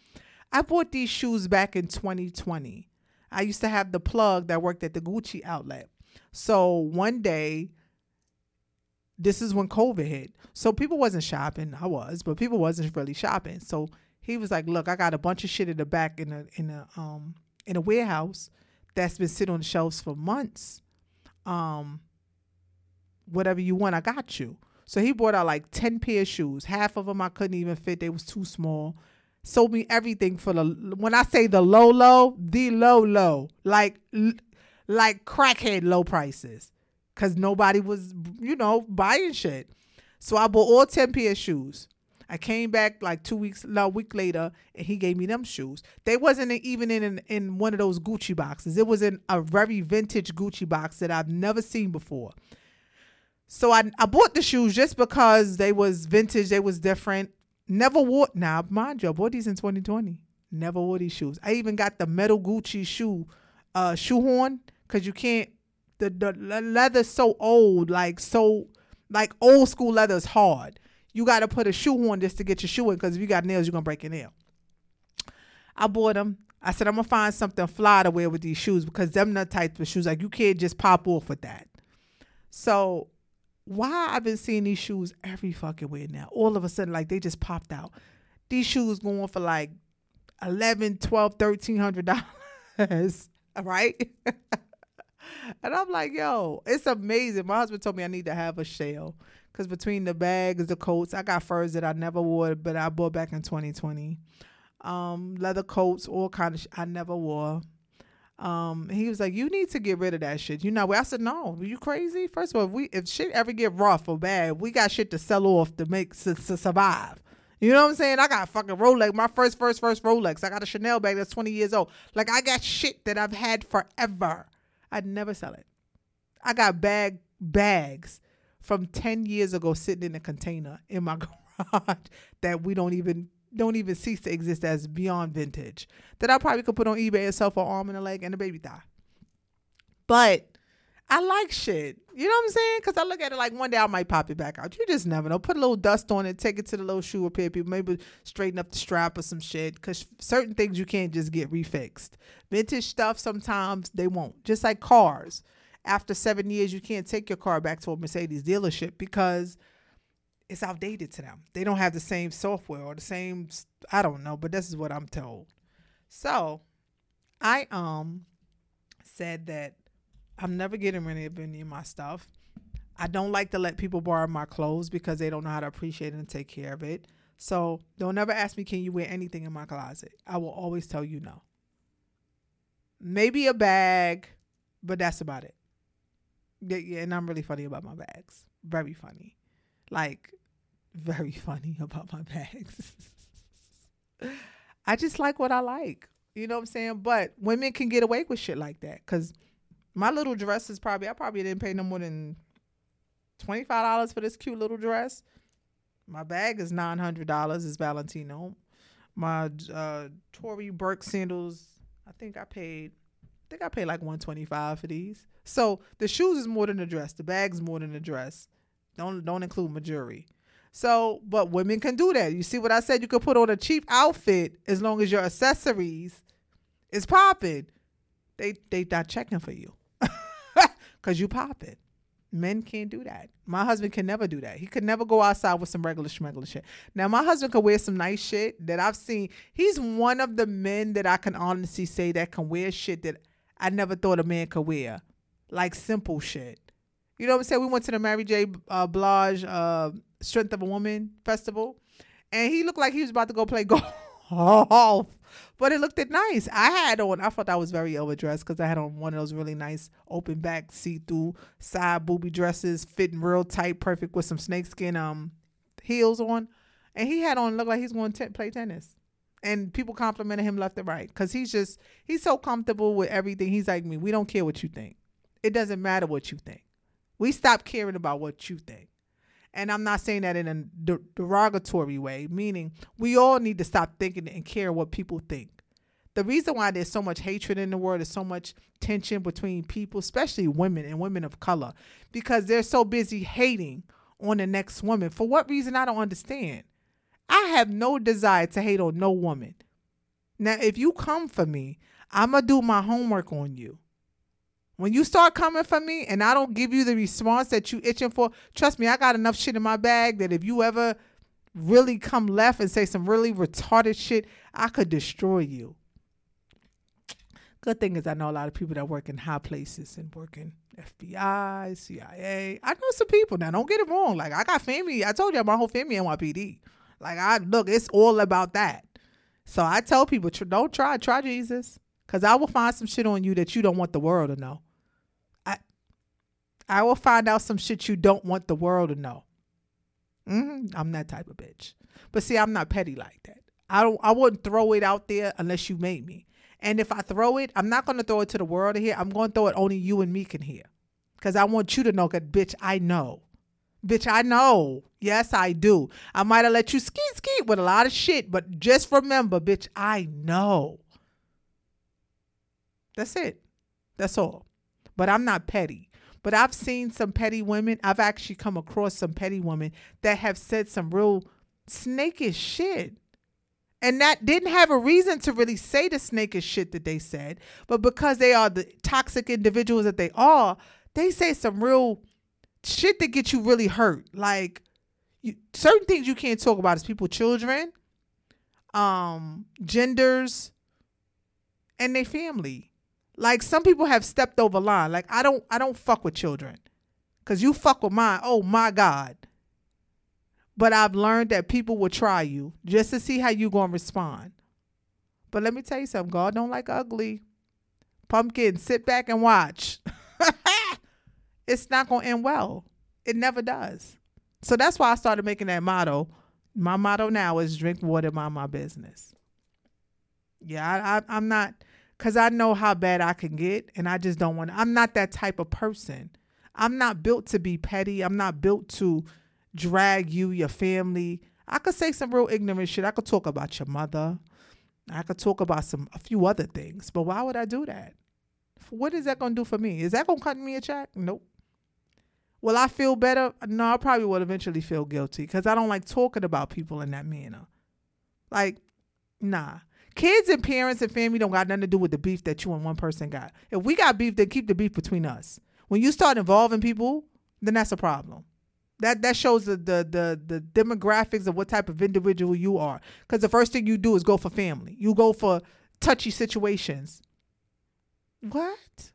I bought these shoes back in 2020. I used to have the plug that worked at the Gucci outlet. So one day, this is when COVID hit. So people wasn't shopping. I was, but people wasn't really shopping. So he was like, "Look, I got a bunch of shit in the back in a in a um in a warehouse that's been sitting on the shelves for months. Um, whatever you want, I got you." So he brought out like ten pair of shoes. Half of them I couldn't even fit; they was too small sold me everything for the when I say the low low, the low low, like like crackhead low prices, cause nobody was you know buying shit. So I bought all ten pair of shoes. I came back like two weeks, no, a week later, and he gave me them shoes. They wasn't even in in one of those Gucci boxes. It was in a very vintage Gucci box that I've never seen before. So I I bought the shoes just because they was vintage, they was different never wore now mind you, I bought these in 2020. Never wore these shoes. I even got the metal Gucci shoe, uh, shoehorn, cause you can't. The the le- leather's so old, like so, like old school leather is hard. You got to put a shoehorn just to get your shoe in, cause if you got nails, you're gonna break your nail. I bought them. I said I'm gonna find something fly to wear with these shoes because them the type of shoes like you can't just pop off with that. So why I've been seeing these shoes every fucking way now. All of a sudden, like they just popped out. These shoes going for like 11, 12, 1300 dollars. Right? and I'm like, yo, it's amazing. My husband told me I need to have a shell. Cause between the bags, the coats, I got furs that I never wore, but I bought back in 2020. Um, leather coats, all kind of sh- I never wore. Um, he was like, "You need to get rid of that shit." You know? I said, "No, you crazy?" First of all, if we if shit ever get rough or bad, we got shit to sell off to make to, to survive. You know what I'm saying? I got fucking Rolex, my first, first, first Rolex. I got a Chanel bag that's 20 years old. Like I got shit that I've had forever. I'd never sell it. I got bag bags from 10 years ago sitting in a container in my garage that we don't even don't even cease to exist as beyond vintage that I probably could put on eBay sell for arm and a leg and a baby thigh. But I like shit. You know what I'm saying? Because I look at it like one day I might pop it back out. You just never know. Put a little dust on it, take it to the little shoe repair people, maybe straighten up the strap or some shit. Because certain things you can't just get refixed. Vintage stuff sometimes they won't. Just like cars. After seven years, you can't take your car back to a Mercedes dealership because it's outdated to them. They don't have the same software or the same I don't know, but this is what I'm told. So, I um said that I'm never getting rid of any of my stuff. I don't like to let people borrow my clothes because they don't know how to appreciate it and take care of it. So, don't ever ask me can you wear anything in my closet. I will always tell you no. Maybe a bag, but that's about it. Yeah, and I'm really funny about my bags. Very funny. Like very funny about my bags. I just like what I like. You know what I'm saying? But women can get away with shit like that because my little dress is probably, I probably didn't pay no more than $25 for this cute little dress. My bag is $900. It's Valentino. My uh, Tory Burch sandals, I think I paid, I think I paid like 125 for these. So the shoes is more than the dress. The bag's more than the dress. Don't don't include jewelry. So, but women can do that. You see what I said? You could put on a cheap outfit as long as your accessories is popping. They they not checking for you because you popping. Men can't do that. My husband can never do that. He could never go outside with some regular schmegular shit. Now, my husband could wear some nice shit that I've seen. He's one of the men that I can honestly say that can wear shit that I never thought a man could wear, like simple shit. You know what I'm saying? We went to the Mary J. Uh, Blige uh, Strength of a Woman festival, and he looked like he was about to go play golf. But it looked it nice. I had on. I thought I was very overdressed because I had on one of those really nice open back, see through side booby dresses, fitting real tight, perfect with some snakeskin um heels on, and he had on looked like he's going to play tennis. And people complimented him left and right because he's just he's so comfortable with everything. He's like me. We don't care what you think. It doesn't matter what you think. We stop caring about what you think. And I'm not saying that in a de- derogatory way, meaning we all need to stop thinking and care what people think. The reason why there's so much hatred in the world, there's so much tension between people, especially women and women of color, because they're so busy hating on the next woman. For what reason, I don't understand. I have no desire to hate on no woman. Now, if you come for me, I'm going to do my homework on you. When you start coming for me and I don't give you the response that you itching for, trust me, I got enough shit in my bag that if you ever really come left and say some really retarded shit, I could destroy you. Good thing is I know a lot of people that work in high places and work in FBI, CIA. I know some people now. Don't get it wrong. Like I got family. I told you my whole family NYPD. Like I look, it's all about that. So I tell people, don't try, try Jesus, because I will find some shit on you that you don't want the world to know. I, will find out some shit you don't want the world to know. hmm I'm that type of bitch. But see, I'm not petty like that. I don't. I wouldn't throw it out there unless you made me. And if I throw it, I'm not to throw it to the world to hear. I'm to throw it only you and me can hear, because I want you to know that, bitch. I know. Bitch, I know. Yes, I do. I might have let you ski ski with a lot of shit, but just remember, bitch, I know. That's it. That's all. But I'm not petty. But I've seen some petty women. I've actually come across some petty women that have said some real snakish shit. And that didn't have a reason to really say the snakish shit that they said. But because they are the toxic individuals that they are, they say some real shit that gets you really hurt. Like you, certain things you can't talk about is people, children, um, genders, and their family. Like some people have stepped over line. Like I don't, I don't fuck with children, cause you fuck with mine. Oh my god. But I've learned that people will try you just to see how you gonna respond. But let me tell you something. God don't like ugly. Pumpkin, sit back and watch. it's not gonna end well. It never does. So that's why I started making that motto. My motto now is drink water, mind my business. Yeah, I, I, I'm not, cause I know how bad I can get, and I just don't want. To. I'm not that type of person. I'm not built to be petty. I'm not built to drag you, your family. I could say some real ignorant shit. I could talk about your mother. I could talk about some a few other things. But why would I do that? What is that gonna do for me? Is that gonna cut me a check? Nope. Will I feel better? No, I probably would eventually feel guilty because I don't like talking about people in that manner. Like, nah. Kids and parents and family don't got nothing to do with the beef that you and one person got. If we got beef, then keep the beef between us. When you start involving people, then that's a problem. That that shows the the the, the demographics of what type of individual you are. Because the first thing you do is go for family. You go for touchy situations. What?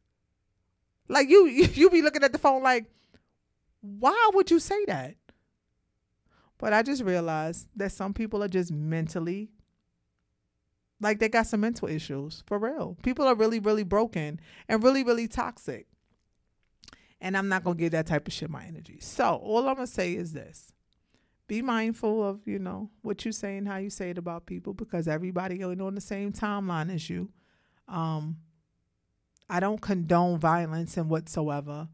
Like you you be looking at the phone like, why would you say that? But I just realized that some people are just mentally like they got some mental issues for real. People are really, really broken and really, really toxic. And I'm not gonna give that type of shit my energy. So all I'm gonna say is this. Be mindful of, you know, what you say and how you say it about people because everybody ain't on the same timeline as you. Um I don't condone violence and whatsoever,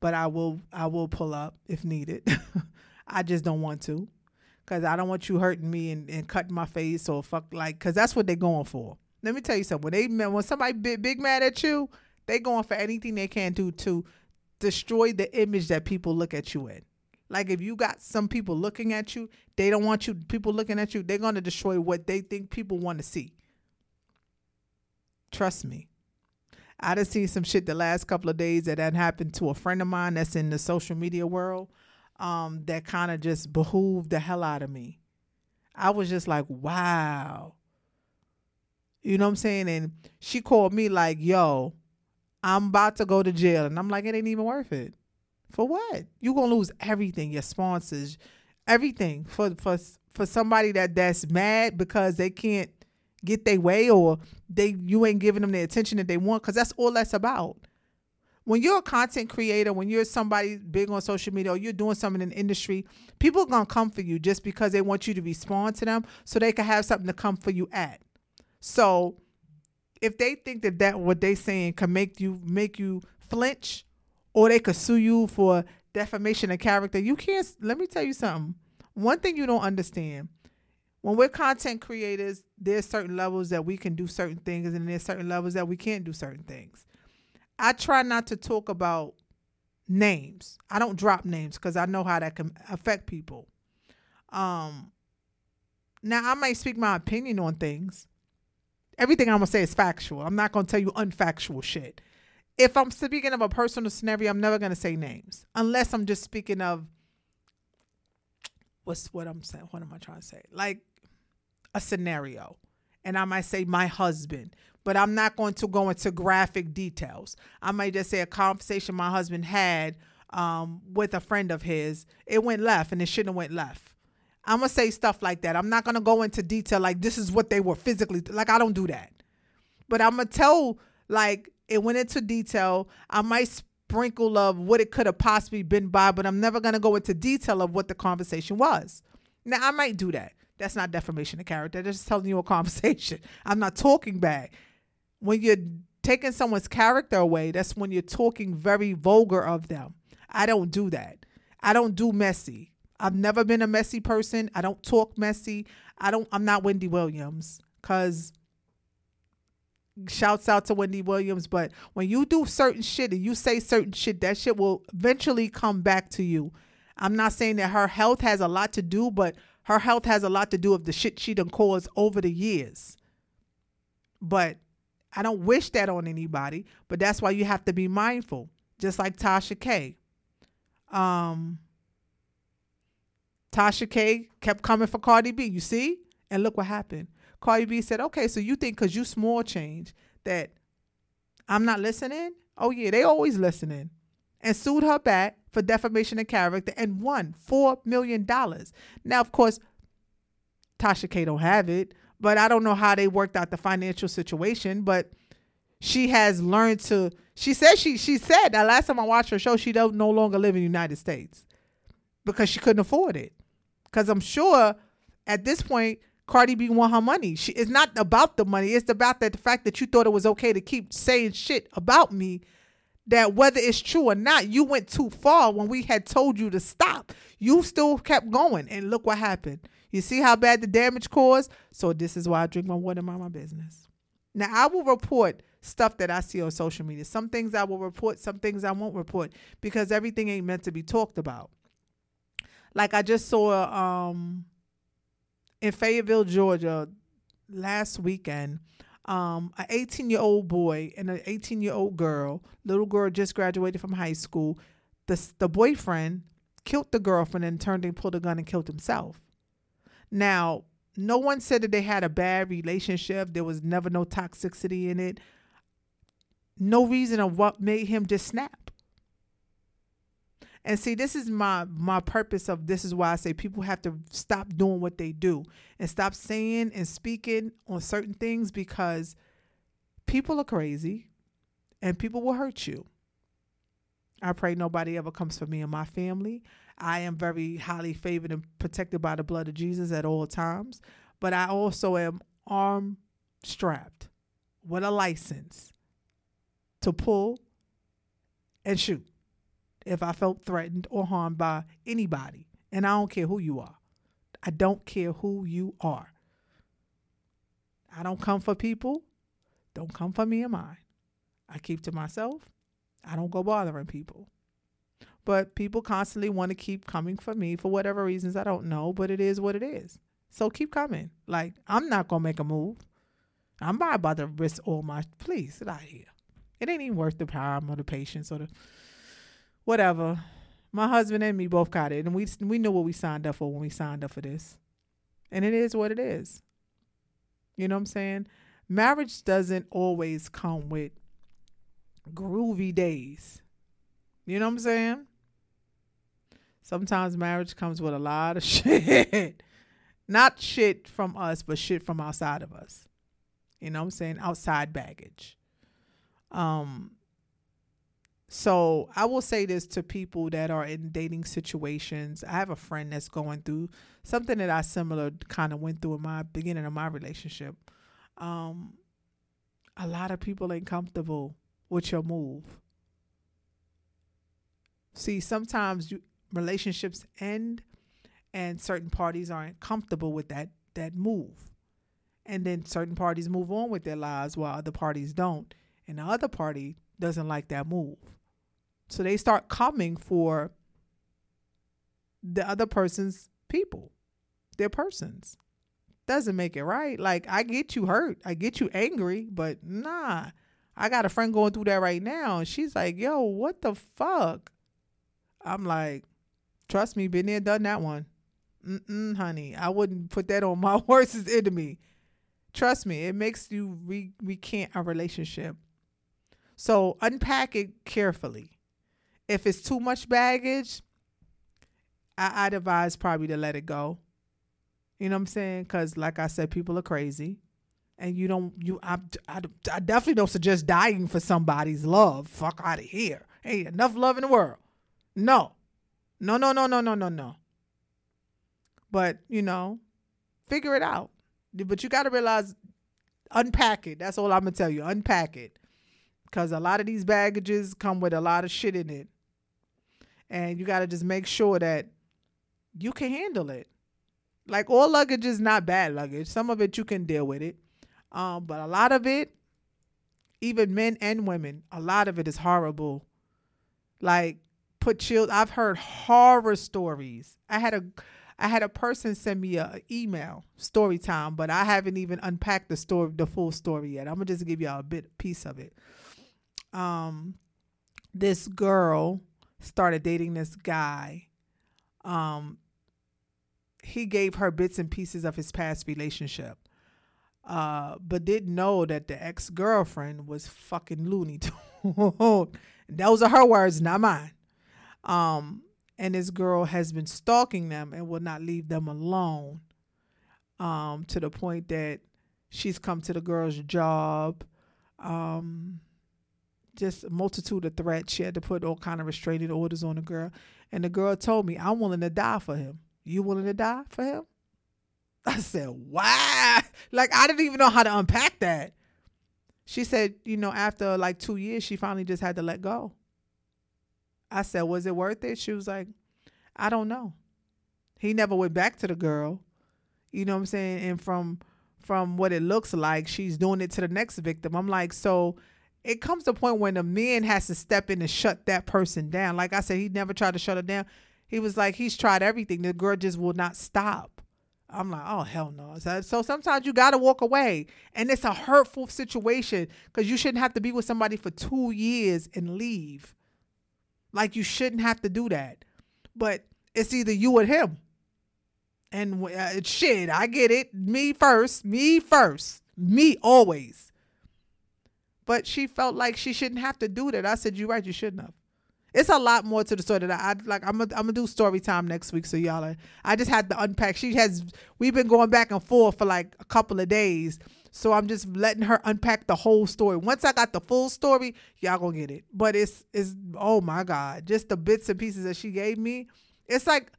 but I will I will pull up if needed. I just don't want to. Cause I don't want you hurting me and, and cutting my face or fuck like cause that's what they're going for. Let me tell you something. When they when somebody big, big mad at you, they going for anything they can do to destroy the image that people look at you in. Like if you got some people looking at you, they don't want you people looking at you, they're gonna destroy what they think people want to see. Trust me. I done seen some shit the last couple of days that had happened to a friend of mine that's in the social media world um, that kind of just behooved the hell out of me. I was just like, wow. You know what I'm saying? And she called me like, yo, I'm about to go to jail. And I'm like, it ain't even worth it. For what? you gonna lose everything, your sponsors, everything for for for somebody that that's mad because they can't get their way or they you ain't giving them the attention that they want because that's all that's about when you're a content creator when you're somebody big on social media or you're doing something in the industry people are going to come for you just because they want you to respond to them so they can have something to come for you at so if they think that that what they're saying can make you make you flinch or they could sue you for defamation of character you can't let me tell you something one thing you don't understand when we're content creators, there's certain levels that we can do certain things, and there's certain levels that we can't do certain things. I try not to talk about names. I don't drop names because I know how that can affect people. Um, now I might speak my opinion on things. Everything I'm gonna say is factual. I'm not gonna tell you unfactual shit. If I'm speaking of a personal scenario, I'm never gonna say names unless I'm just speaking of what's what I'm saying. What am I trying to say? Like a scenario, and I might say my husband, but I'm not going to go into graphic details. I might just say a conversation my husband had um, with a friend of his. It went left, and it shouldn't have went left. I'm gonna say stuff like that. I'm not gonna go into detail like this is what they were physically like. I don't do that, but I'm gonna tell like it went into detail. I might sprinkle of what it could have possibly been by, but I'm never gonna go into detail of what the conversation was. Now I might do that. That's not defamation of character. That's just telling you a conversation. I'm not talking back. When you're taking someone's character away, that's when you're talking very vulgar of them. I don't do that. I don't do messy. I've never been a messy person. I don't talk messy. I don't I'm not Wendy Williams cuz shouts out to Wendy Williams, but when you do certain shit and you say certain shit, that shit will eventually come back to you. I'm not saying that her health has a lot to do, but her health has a lot to do with the shit she done caused over the years. But I don't wish that on anybody, but that's why you have to be mindful. Just like Tasha K. Um Tasha K kept coming for Cardi B, you see? And look what happened. Cardi B said, okay, so you think because you small change that I'm not listening? Oh, yeah, they always listening. And sued her back for defamation of character and won $4 million. Now, of course, Tasha K don't have it, but I don't know how they worked out the financial situation, but she has learned to she said she she said that last time I watched her show, she don't no longer live in the United States because she couldn't afford it. Because I'm sure at this point, Cardi B want her money. She, it's not about the money. It's about that the fact that you thought it was okay to keep saying shit about me. That whether it's true or not, you went too far when we had told you to stop. You still kept going, and look what happened. You see how bad the damage caused. So this is why I drink my water, and mind my business. Now I will report stuff that I see on social media. Some things I will report, some things I won't report because everything ain't meant to be talked about. Like I just saw um in Fayetteville, Georgia, last weekend, um, an 18 year old boy and an 18 year old girl, little girl just graduated from high school. The, the boyfriend killed the girlfriend and turned and pulled a gun and killed himself. Now, no one said that they had a bad relationship. There was never no toxicity in it. No reason of what made him just snap. And see, this is my my purpose of this is why I say people have to stop doing what they do and stop saying and speaking on certain things because people are crazy and people will hurt you. I pray nobody ever comes for me and my family. I am very highly favored and protected by the blood of Jesus at all times, but I also am arm strapped with a license to pull and shoot if I felt threatened or harmed by anybody. And I don't care who you are. I don't care who you are. I don't come for people. Don't come for me and mine. I keep to myself. I don't go bothering people. But people constantly want to keep coming for me for whatever reasons I don't know, but it is what it is. So keep coming. Like, I'm not to make a move. I'm not about to risk all my, please, get out here. It ain't even worth the time or the patience or the whatever. My husband and me both got it, and we we knew what we signed up for when we signed up for this, and it is what it is. You know what I'm saying? Marriage doesn't always come with groovy days. You know what I'm saying? Sometimes marriage comes with a lot of shit. Not shit from us, but shit from outside of us. You know what I'm saying? Outside baggage. Um so I will say this to people that are in dating situations. I have a friend that's going through something that I similar kind of went through in my beginning of my relationship. Um, a lot of people ain't comfortable with your move. See, sometimes you, relationships end, and certain parties aren't comfortable with that that move, and then certain parties move on with their lives while other parties don't, and the other party doesn't like that move. So they start coming for the other person's people, their persons. Doesn't make it right. Like, I get you hurt, I get you angry, but nah. I got a friend going through that right now, and she's like, yo, what the fuck? I'm like, trust me, been there, done that one. Mm-mm, honey, I wouldn't put that on my worst enemy. Trust me, it makes you re- recant a relationship. So unpack it carefully. If it's too much baggage, I, I'd advise probably to let it go. You know what I'm saying? Because, like I said, people are crazy, and you don't. You, I, I, I definitely don't suggest dying for somebody's love. Fuck out of here. Hey, enough love in the world. No, no, no, no, no, no, no, no. But you know, figure it out. But you got to realize, unpack it. That's all I'm gonna tell you. Unpack it, because a lot of these baggages come with a lot of shit in it. and you got to just make sure that you can handle it. Like all luggage is not bad luggage. Some of it you can deal with it. Um, but a lot of it, even men and women, a lot of it is horrible. Like put. I've heard horror stories. I had a I had a person send me a email story time, but I haven't even unpacked the story, the full story yet. I'm gonna just give y'all a bit piece of it. Um, this girl started dating this guy. Um, he gave her bits and pieces of his past relationship, uh, but didn't know that the ex girlfriend was fucking Looney Tune. Those are her words, not mine. Um, and this girl has been stalking them and will not leave them alone. Um, to the point that she's come to the girl's job. Um, just a multitude of threats. She had to put all kind of restraining orders on the girl. And the girl told me, I'm willing to die for him. You willing to die for him? I said, Why? Like I didn't even know how to unpack that. She said, you know, after like two years, she finally just had to let go. I said, was it worth it? She was like, I don't know. He never went back to the girl. You know what I'm saying? And from from what it looks like, she's doing it to the next victim. I'm like, so it comes to a point when the man has to step in and shut that person down. Like I said, he never tried to shut her down. He was like, he's tried everything. The girl just will not stop. I'm like, oh hell no. So, so sometimes you gotta walk away, and it's a hurtful situation because you shouldn't have to be with somebody for two years and leave. Like you shouldn't have to do that, but it's either you or him. And uh, shit, I get it. Me first, me first, me always. But she felt like she shouldn't have to do that. I said, "You're right. You shouldn't have." It's a lot more to the story that I, I like. I'm gonna I'm do story time next week, so y'all. Are, I just had to unpack. She has. We've been going back and forth for like a couple of days, so I'm just letting her unpack the whole story. Once I got the full story, y'all gonna get it. But it's it's oh my god, just the bits and pieces that she gave me. It's like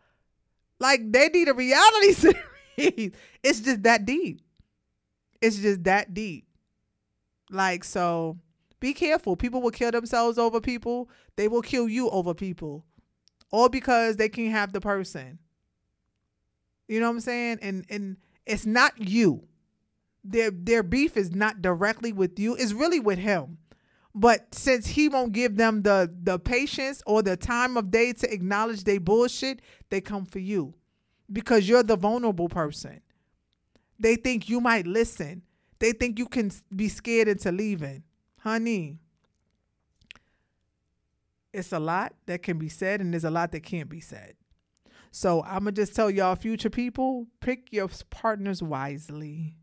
like they need a reality series. It's just that deep. It's just that deep. Like so be careful. People will kill themselves over people. They will kill you over people. All because they can't have the person. You know what I'm saying? And and it's not you. Their their beef is not directly with you. It's really with him. But since he won't give them the the patience or the time of day to acknowledge they bullshit, they come for you. Because you're the vulnerable person. They think you might listen. They think you can be scared into leaving. Honey, it's a lot that can be said and there's a lot that can't be said. So I'm gonna just tell y'all, future people, pick your partners wisely.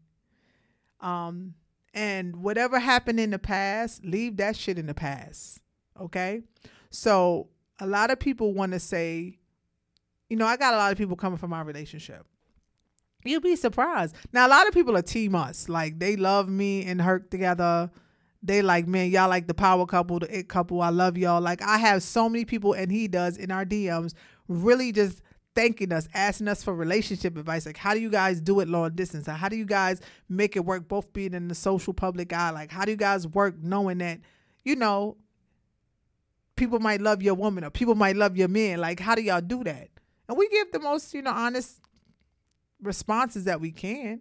Um, and whatever happened in the past, leave that shit in the past. Okay. So a lot of people want to say, you know, I got a lot of people coming from our relationship. You'll be surprised. Now a lot of people are team us, like they love me and Herc together. They like, man, y'all like the power couple, the it couple. I love y'all. Like I have so many people, and he does in our DMs, really just thanking us, asking us for relationship advice. Like, how do you guys do it long distance? How do you guys make it work? Both being in the social public eye. Like, how do you guys work knowing that, you know, people might love your woman or people might love your man? Like, how do y'all do that? And we give the most, you know, honest responses that we can.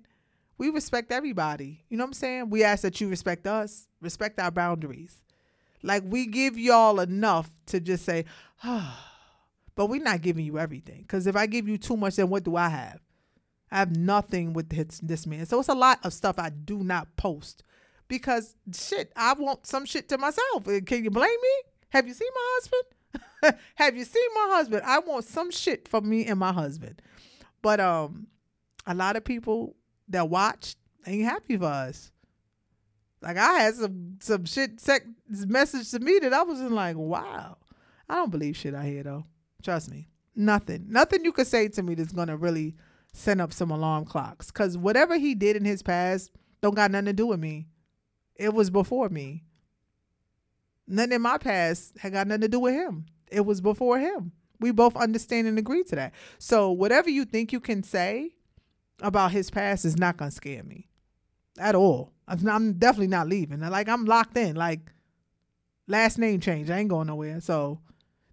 We respect everybody. You know what I'm saying? We ask that you respect us, respect our boundaries. Like we give y'all enough to just say, ah, but we're not giving you everything. Because if I give you too much, then what do I have? I have nothing with this, this man. So it's a lot of stuff I do not post because shit, I want some shit to myself. Can you blame me? Have you seen my husband? have you seen my husband? I want some shit for me and my husband. But um, a lot of people that watch ain't happy for us. Like I had some some shit sec- message to me that I was just like, wow. I don't believe shit I hear though. Trust me. Nothing. Nothing you could say to me that's gonna really send up some alarm clocks. Cause whatever he did in his past don't got nothing to do with me. It was before me. Nothing in my past had got nothing to do with him. It was before him. We both understand and agree to that. So whatever you think you can say about his past is not gonna scare me at all. I'm, I'm definitely not leaving. Like I'm locked in. Like last name change. I ain't going nowhere. So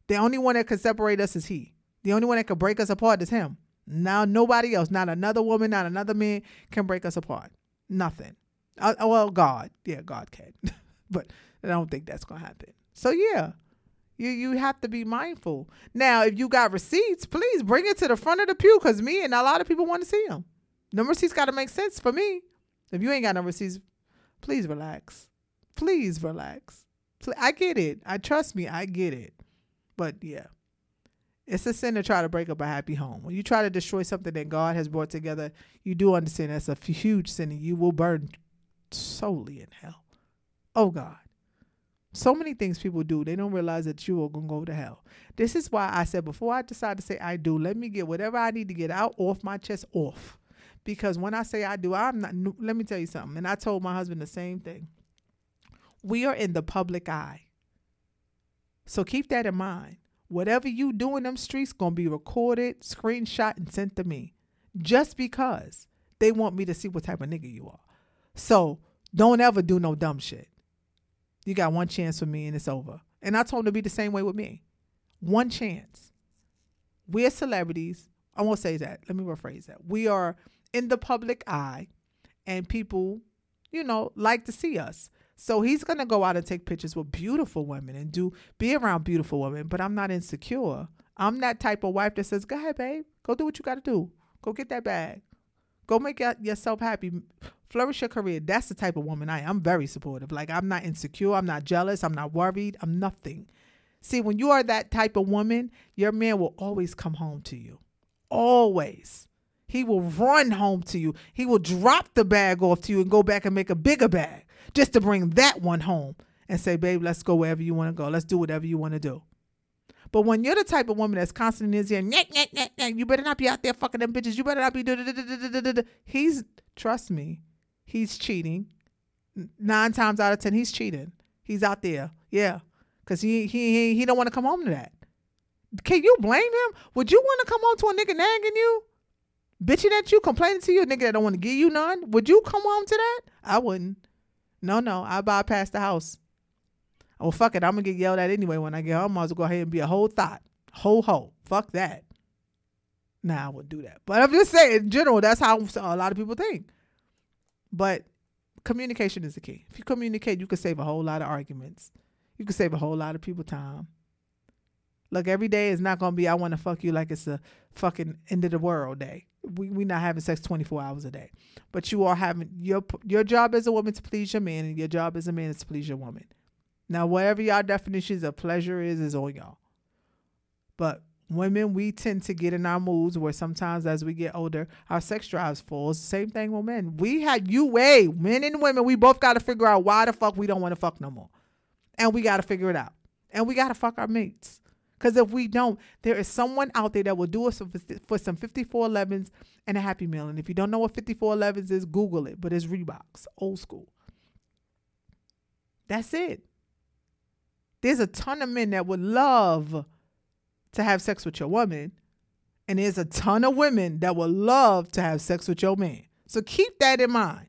The only one that can separate us is he. The only one that can break us apart is him. Now nobody else, not another woman, not another man can break us apart. Nothing. Uh, well, God, yeah, God can, but I don't think that's gonna happen. So yeah, you you have to be mindful. Now, if you got receipts, please bring it to the front of the pew, cause me and a lot of people want to see them. The receipts got to make sense for me. If you ain't got no receipts, please relax. Please relax. I get it. I trust me. I get it. But yeah, it's a sin to try to break up a happy home. When you try to destroy something that God has brought together, you do understand that's a huge sin and you will burn solely in hell. Oh God. So many things people do, they don't realize that you are going to go to hell. This is why I said before I decide to say I do, let me get whatever I need to get out off my chest off. Because when I say I do, I'm not, let me tell you something. And I told my husband the same thing. We are in the public eye. So keep that in mind. Whatever you do in them streets gonna be recorded, screenshot, and sent to me. Just because they want me to see what type of nigga you are. So don't ever do no dumb shit. You got one chance with me and it's over. And I told him to be the same way with me. One chance. We're celebrities. I won't say that. Let me rephrase that. We are in the public eye and people, you know, like to see us. So he's gonna go out and take pictures with beautiful women and do be around beautiful women. But I'm not insecure. I'm that type of wife that says, "Go ahead, babe. Go do what you got to do. Go get that bag. Go make yourself happy. Flourish your career." That's the type of woman I am. I'm very supportive. Like I'm not insecure. I'm not jealous. I'm not worried. I'm nothing. See, when you are that type of woman, your man will always come home to you. Always. He will run home to you. He will drop the bag off to you and go back and make a bigger bag just to bring that one home and say, babe, let's go wherever you want to go. Let's do whatever you want to do. But when you're the type of woman that's constantly in here, nyeh, nyeh, nyeh, nyeh, you better not be out there fucking them bitches. You better not be. da- da- da- da- da- da- da- da." He's, trust me, he's cheating. Nine times out of ten, he's cheating. He's out there. Yeah. Because he, he, he, he don't want to come home to that. Can you blame him? Would you want to come home to a nigga nagging you? Bitching at you, complaining to you, a nigga that don't want to give you none? Would you come home to that? I wouldn't. No, no. I bypass the house. Oh, fuck it. I'm to get yelled at anyway when I get home. I might as well go ahead and be a whole thought. Whole hoe. Fuck that. Nah, I wouldn't do that. But I'm just saying, in general, that's how a lot of people think. But communication is the key. If you communicate, you can save a whole lot of arguments. You can save a whole lot of people time. Look, every day is not gonna be I want to fuck you like it's a fucking end of the world day. We we not having sex twenty four hours a day, but you are having your your job as a woman to please your man, and your job as a man is to please your woman. Now, whatever y'all definitions of pleasure is, is on y'all. But women, we tend to get in our moods where sometimes as we get older, our sex drives falls. Same thing with men. We had you way, men and women, we both got to figure out why the fuck we don't want to fuck no more. And we got to figure it out. And we got to fuck our mates. Because if we don't, there is someone out there that will do us for, some 5411s and a Happy Meal. And if you don't know what 5411s is, Google it. But it's Reeboks, old school. That's it. There's a ton of men that would love to have sex with your woman. And there's a ton of women that would love to have sex with your man. So keep that in mind.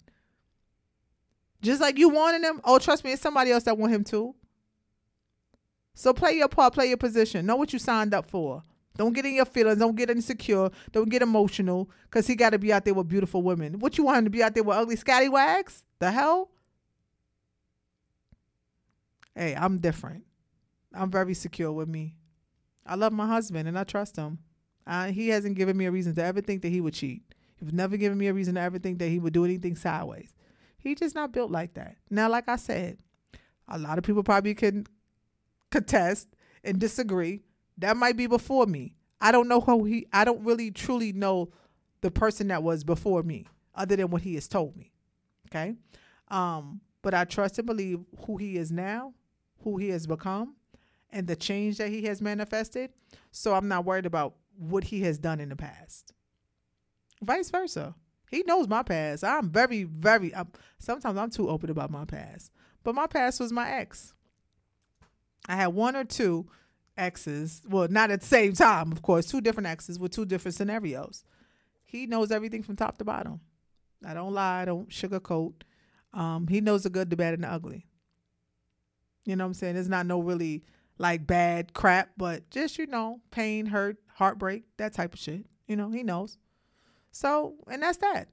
Just like you wanted him, oh, trust me, it's somebody else that want him too. So play your part, play your position. Know what you signed up for. Don't get in your feelings. Don't get insecure. Don't get emotional because he got to be out there with beautiful women. What you want him to be out there with ugly scallywags? The hell? Hey, I'm different. I'm very secure with me. I love my husband and I trust him. He hasn't given me a reason to ever think that he would cheat. He's never given me a reason to ever think that he would do anything sideways. He's just not built like that. Now, like I said, a lot of people probably can contest and disagree. That might be before me. I don't know who he. I don't really truly know the person that was before me, other than what he has told me. Okay, um, but I trust and believe who he is now, who he has become, and the change that he has manifested. So I'm not worried about what he has done in the past. Vice versa. He knows my past. I'm very, very. I'm, sometimes I'm too open about my past, but my past was my ex. I had one or two exes. Well, not at the same time, of course. Two different exes with two different scenarios. He knows everything from top to bottom. I don't lie. I don't sugarcoat. Um, he knows the good, the bad, and the ugly. You know what I'm saying? There's not no really like bad crap, but just, you know, pain, hurt, heartbreak, that type of shit. You know, he knows. So, and that's that.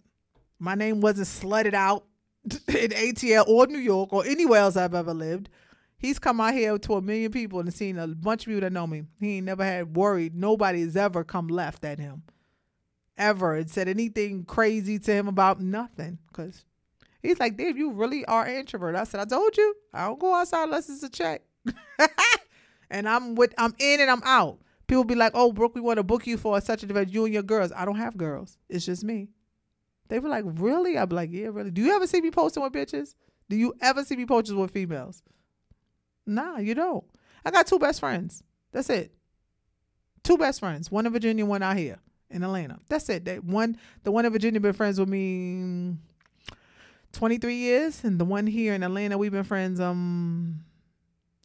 My name wasn't slutted out in ATL or New York or anywhere else I've ever lived. He's come out here to a million people and seen a bunch of people that know me. He ain't never had worried. Nobody has ever come left at him. Ever. And said anything crazy to him about nothing. Because he's like, Dave, you really are an introvert. I said, I told you. I don't go outside unless it's a check. and I'm with I'm in and I'm out. People be like, "Oh, Brooke, we want to book you for such an event. You and your girls." I don't have girls. It's just me. They were like, "Really?" I'd be like, "Yeah, really." Do you ever see me posting with bitches? Do you ever see me posting with females? Nah, you don't. I got two best friends. That's it. Two best friends. One in Virginia, one out here in Atlanta. That's it. They one the one in Virginia been friends with me 23 years and the one here in Atlanta we've been friends um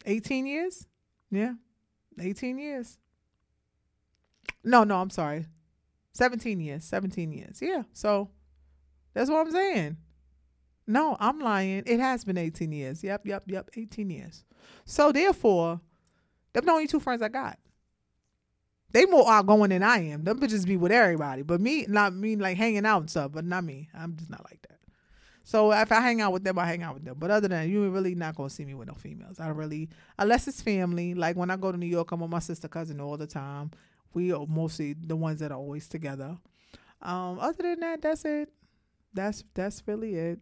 18 years. Yeah. 18 years. No, no, I'm sorry. 17 years. 17 years. Yeah. So that's what I'm saying. No, I'm lying. It has been 18 years. Yep, yep, yep. 18 years. So therefore, them the only two friends I got. They more outgoing than I am. Them bitches be with everybody. But me, not me like hanging out and stuff, but not me. I'm just not like that. So if I hang out with them, I hang out with them. But other than that, you really not gonna see me with no females. I really unless it's family. Like when I go to New York, I'm with my sister cousin all the time. We are mostly the ones that are always together. Um, other than that, that's it. That's that's really it.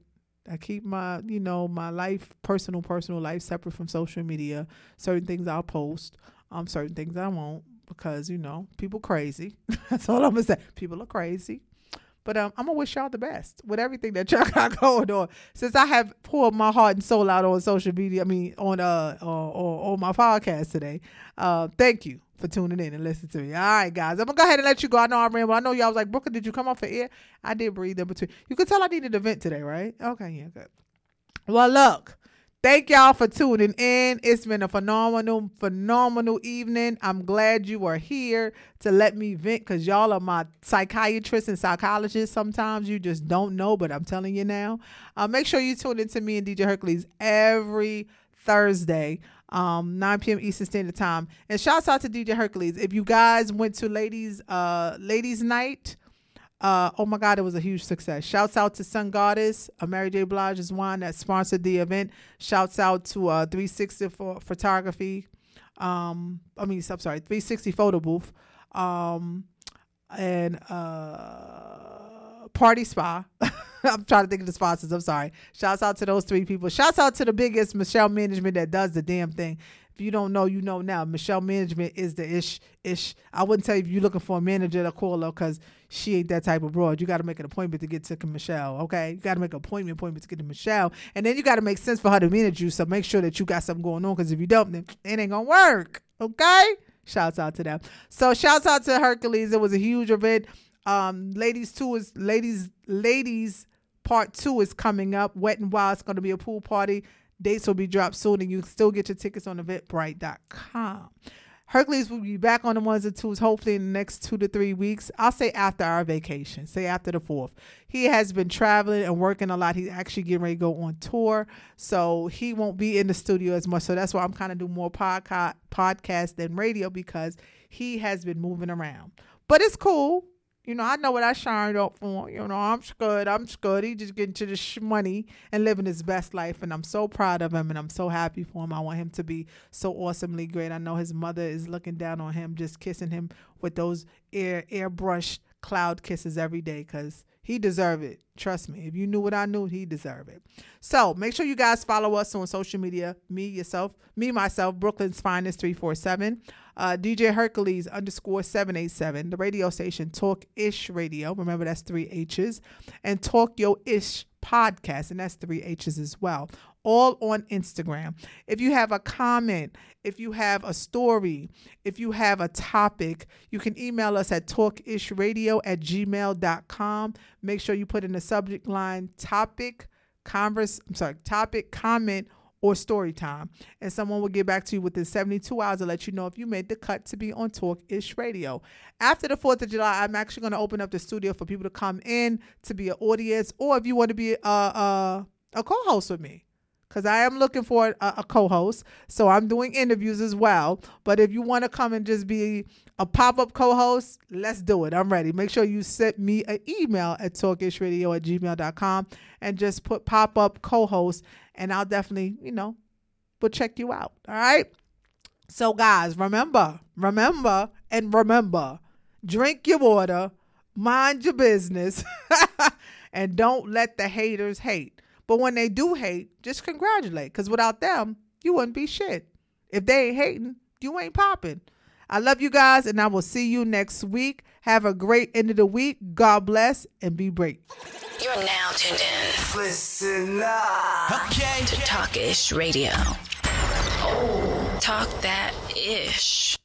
I keep my, you know, my life, personal, personal life separate from social media. Certain things I'll post, um, certain things I won't because, you know, people crazy. That's all I'm gonna say. People are crazy. But um, I'm gonna wish y'all the best with everything that y'all got going on. Since I have poured my heart and soul out on social media, I mean on uh on, on, on my podcast today. Uh, thank you for tuning in and listening to me. All right, guys, I'm gonna go ahead and let you go. I know I but I know y'all was like, Brooklyn, did you come off the air? I did breathe in between. You could tell I needed a vent today, right? Okay, yeah, good. Well, look. Thank y'all for tuning in. It's been a phenomenal, phenomenal evening. I'm glad you are here to let me vent because y'all are my psychiatrists and psychologists. Sometimes you just don't know, but I'm telling you now. Uh, make sure you tune in to me and DJ Hercules every Thursday, um, 9 p.m. Eastern Standard Time. And shouts out to DJ Hercules. If you guys went to ladies, uh, ladies' night, uh, oh my God, it was a huge success. Shouts out to Sun Goddess, uh, Mary J. Blige is one that sponsored the event. Shouts out to uh, 360 for photography. Um, I mean, I'm sorry, 360 photo booth. Um, and uh, Party Spa. I'm trying to think of the sponsors. I'm sorry. Shouts out to those three people. Shouts out to the biggest Michelle Management that does the damn thing. If you don't know, you know now. Michelle Management is the ish ish. I wouldn't tell you if you're looking for a manager to call her because she ain't that type of broad. You got to make an appointment to get to Michelle. Okay, you got to make an appointment appointment to get to Michelle, and then you got to make sense for her to manage you. So make sure that you got something going on because if you don't, then it ain't gonna work. Okay. Shouts out to them. So shouts out to Hercules. It was a huge event. Um, ladies two is ladies ladies part two is coming up. Wet and Wild. It's going to be a pool party. Dates will be dropped soon, and you can still get your tickets on Eventbrite.com. Hercules will be back on the ones and twos hopefully in the next two to three weeks. I'll say after our vacation, say after the fourth. He has been traveling and working a lot. He's actually getting ready to go on tour, so he won't be in the studio as much. So that's why I'm kind of doing more podcast podcast than radio because he has been moving around. But it's cool. You know, I know what I shined up for. You know, I'm good. I'm good. He just getting to the sh- money and living his best life, and I'm so proud of him, and I'm so happy for him. I want him to be so awesomely great. I know his mother is looking down on him, just kissing him with those air airbrushed cloud kisses every day, cause he deserve it. Trust me. If you knew what I knew, he deserve it. So make sure you guys follow us on social media. Me, yourself, me, myself, Brooklyn's finest three four seven uh, DJ Hercules underscore 787, the radio station Talk Ish Radio. Remember, that's three H's. And Talk Yo ishhh Podcast, and that's three H's as well. All on Instagram. If you have a comment, if you have a story, if you have a topic, you can email us at talkishhhradio at gmail.com. Make sure you put in the subject line topic, converse, I'm sorry, topic, comment, or story time. And someone will get back to you within 72 hours to let you know if you made the cut to be on Talkishhh Radio. After the 4th of July, I'm actually going to open up the studio for people to come in to be an audience or if you want to be uh, uh, a, a, a co host with me. Because I am looking for a, a co-host. So I'm doing interviews as well. But if you want to come and just be a pop-up co-host, let's do it. I'm ready. Make sure you send me an email at talkishhhradio at gmail.com and just put pop-up co-host and I'll definitely, you know, we'll check you out. All right. So guys, remember, remember, and remember, drink your water, mind your business, and don't let the haters hate. But when they do hate, just congratulate, because without them, you wouldn't be shit. If they ain't hating, you ain't popping. I love you guys, and I will see you next week. Have a great end of the week. God bless, and be great. You're now tuned in Listen up. Okay. to Talkishhh Radio. Oh, talk that ish.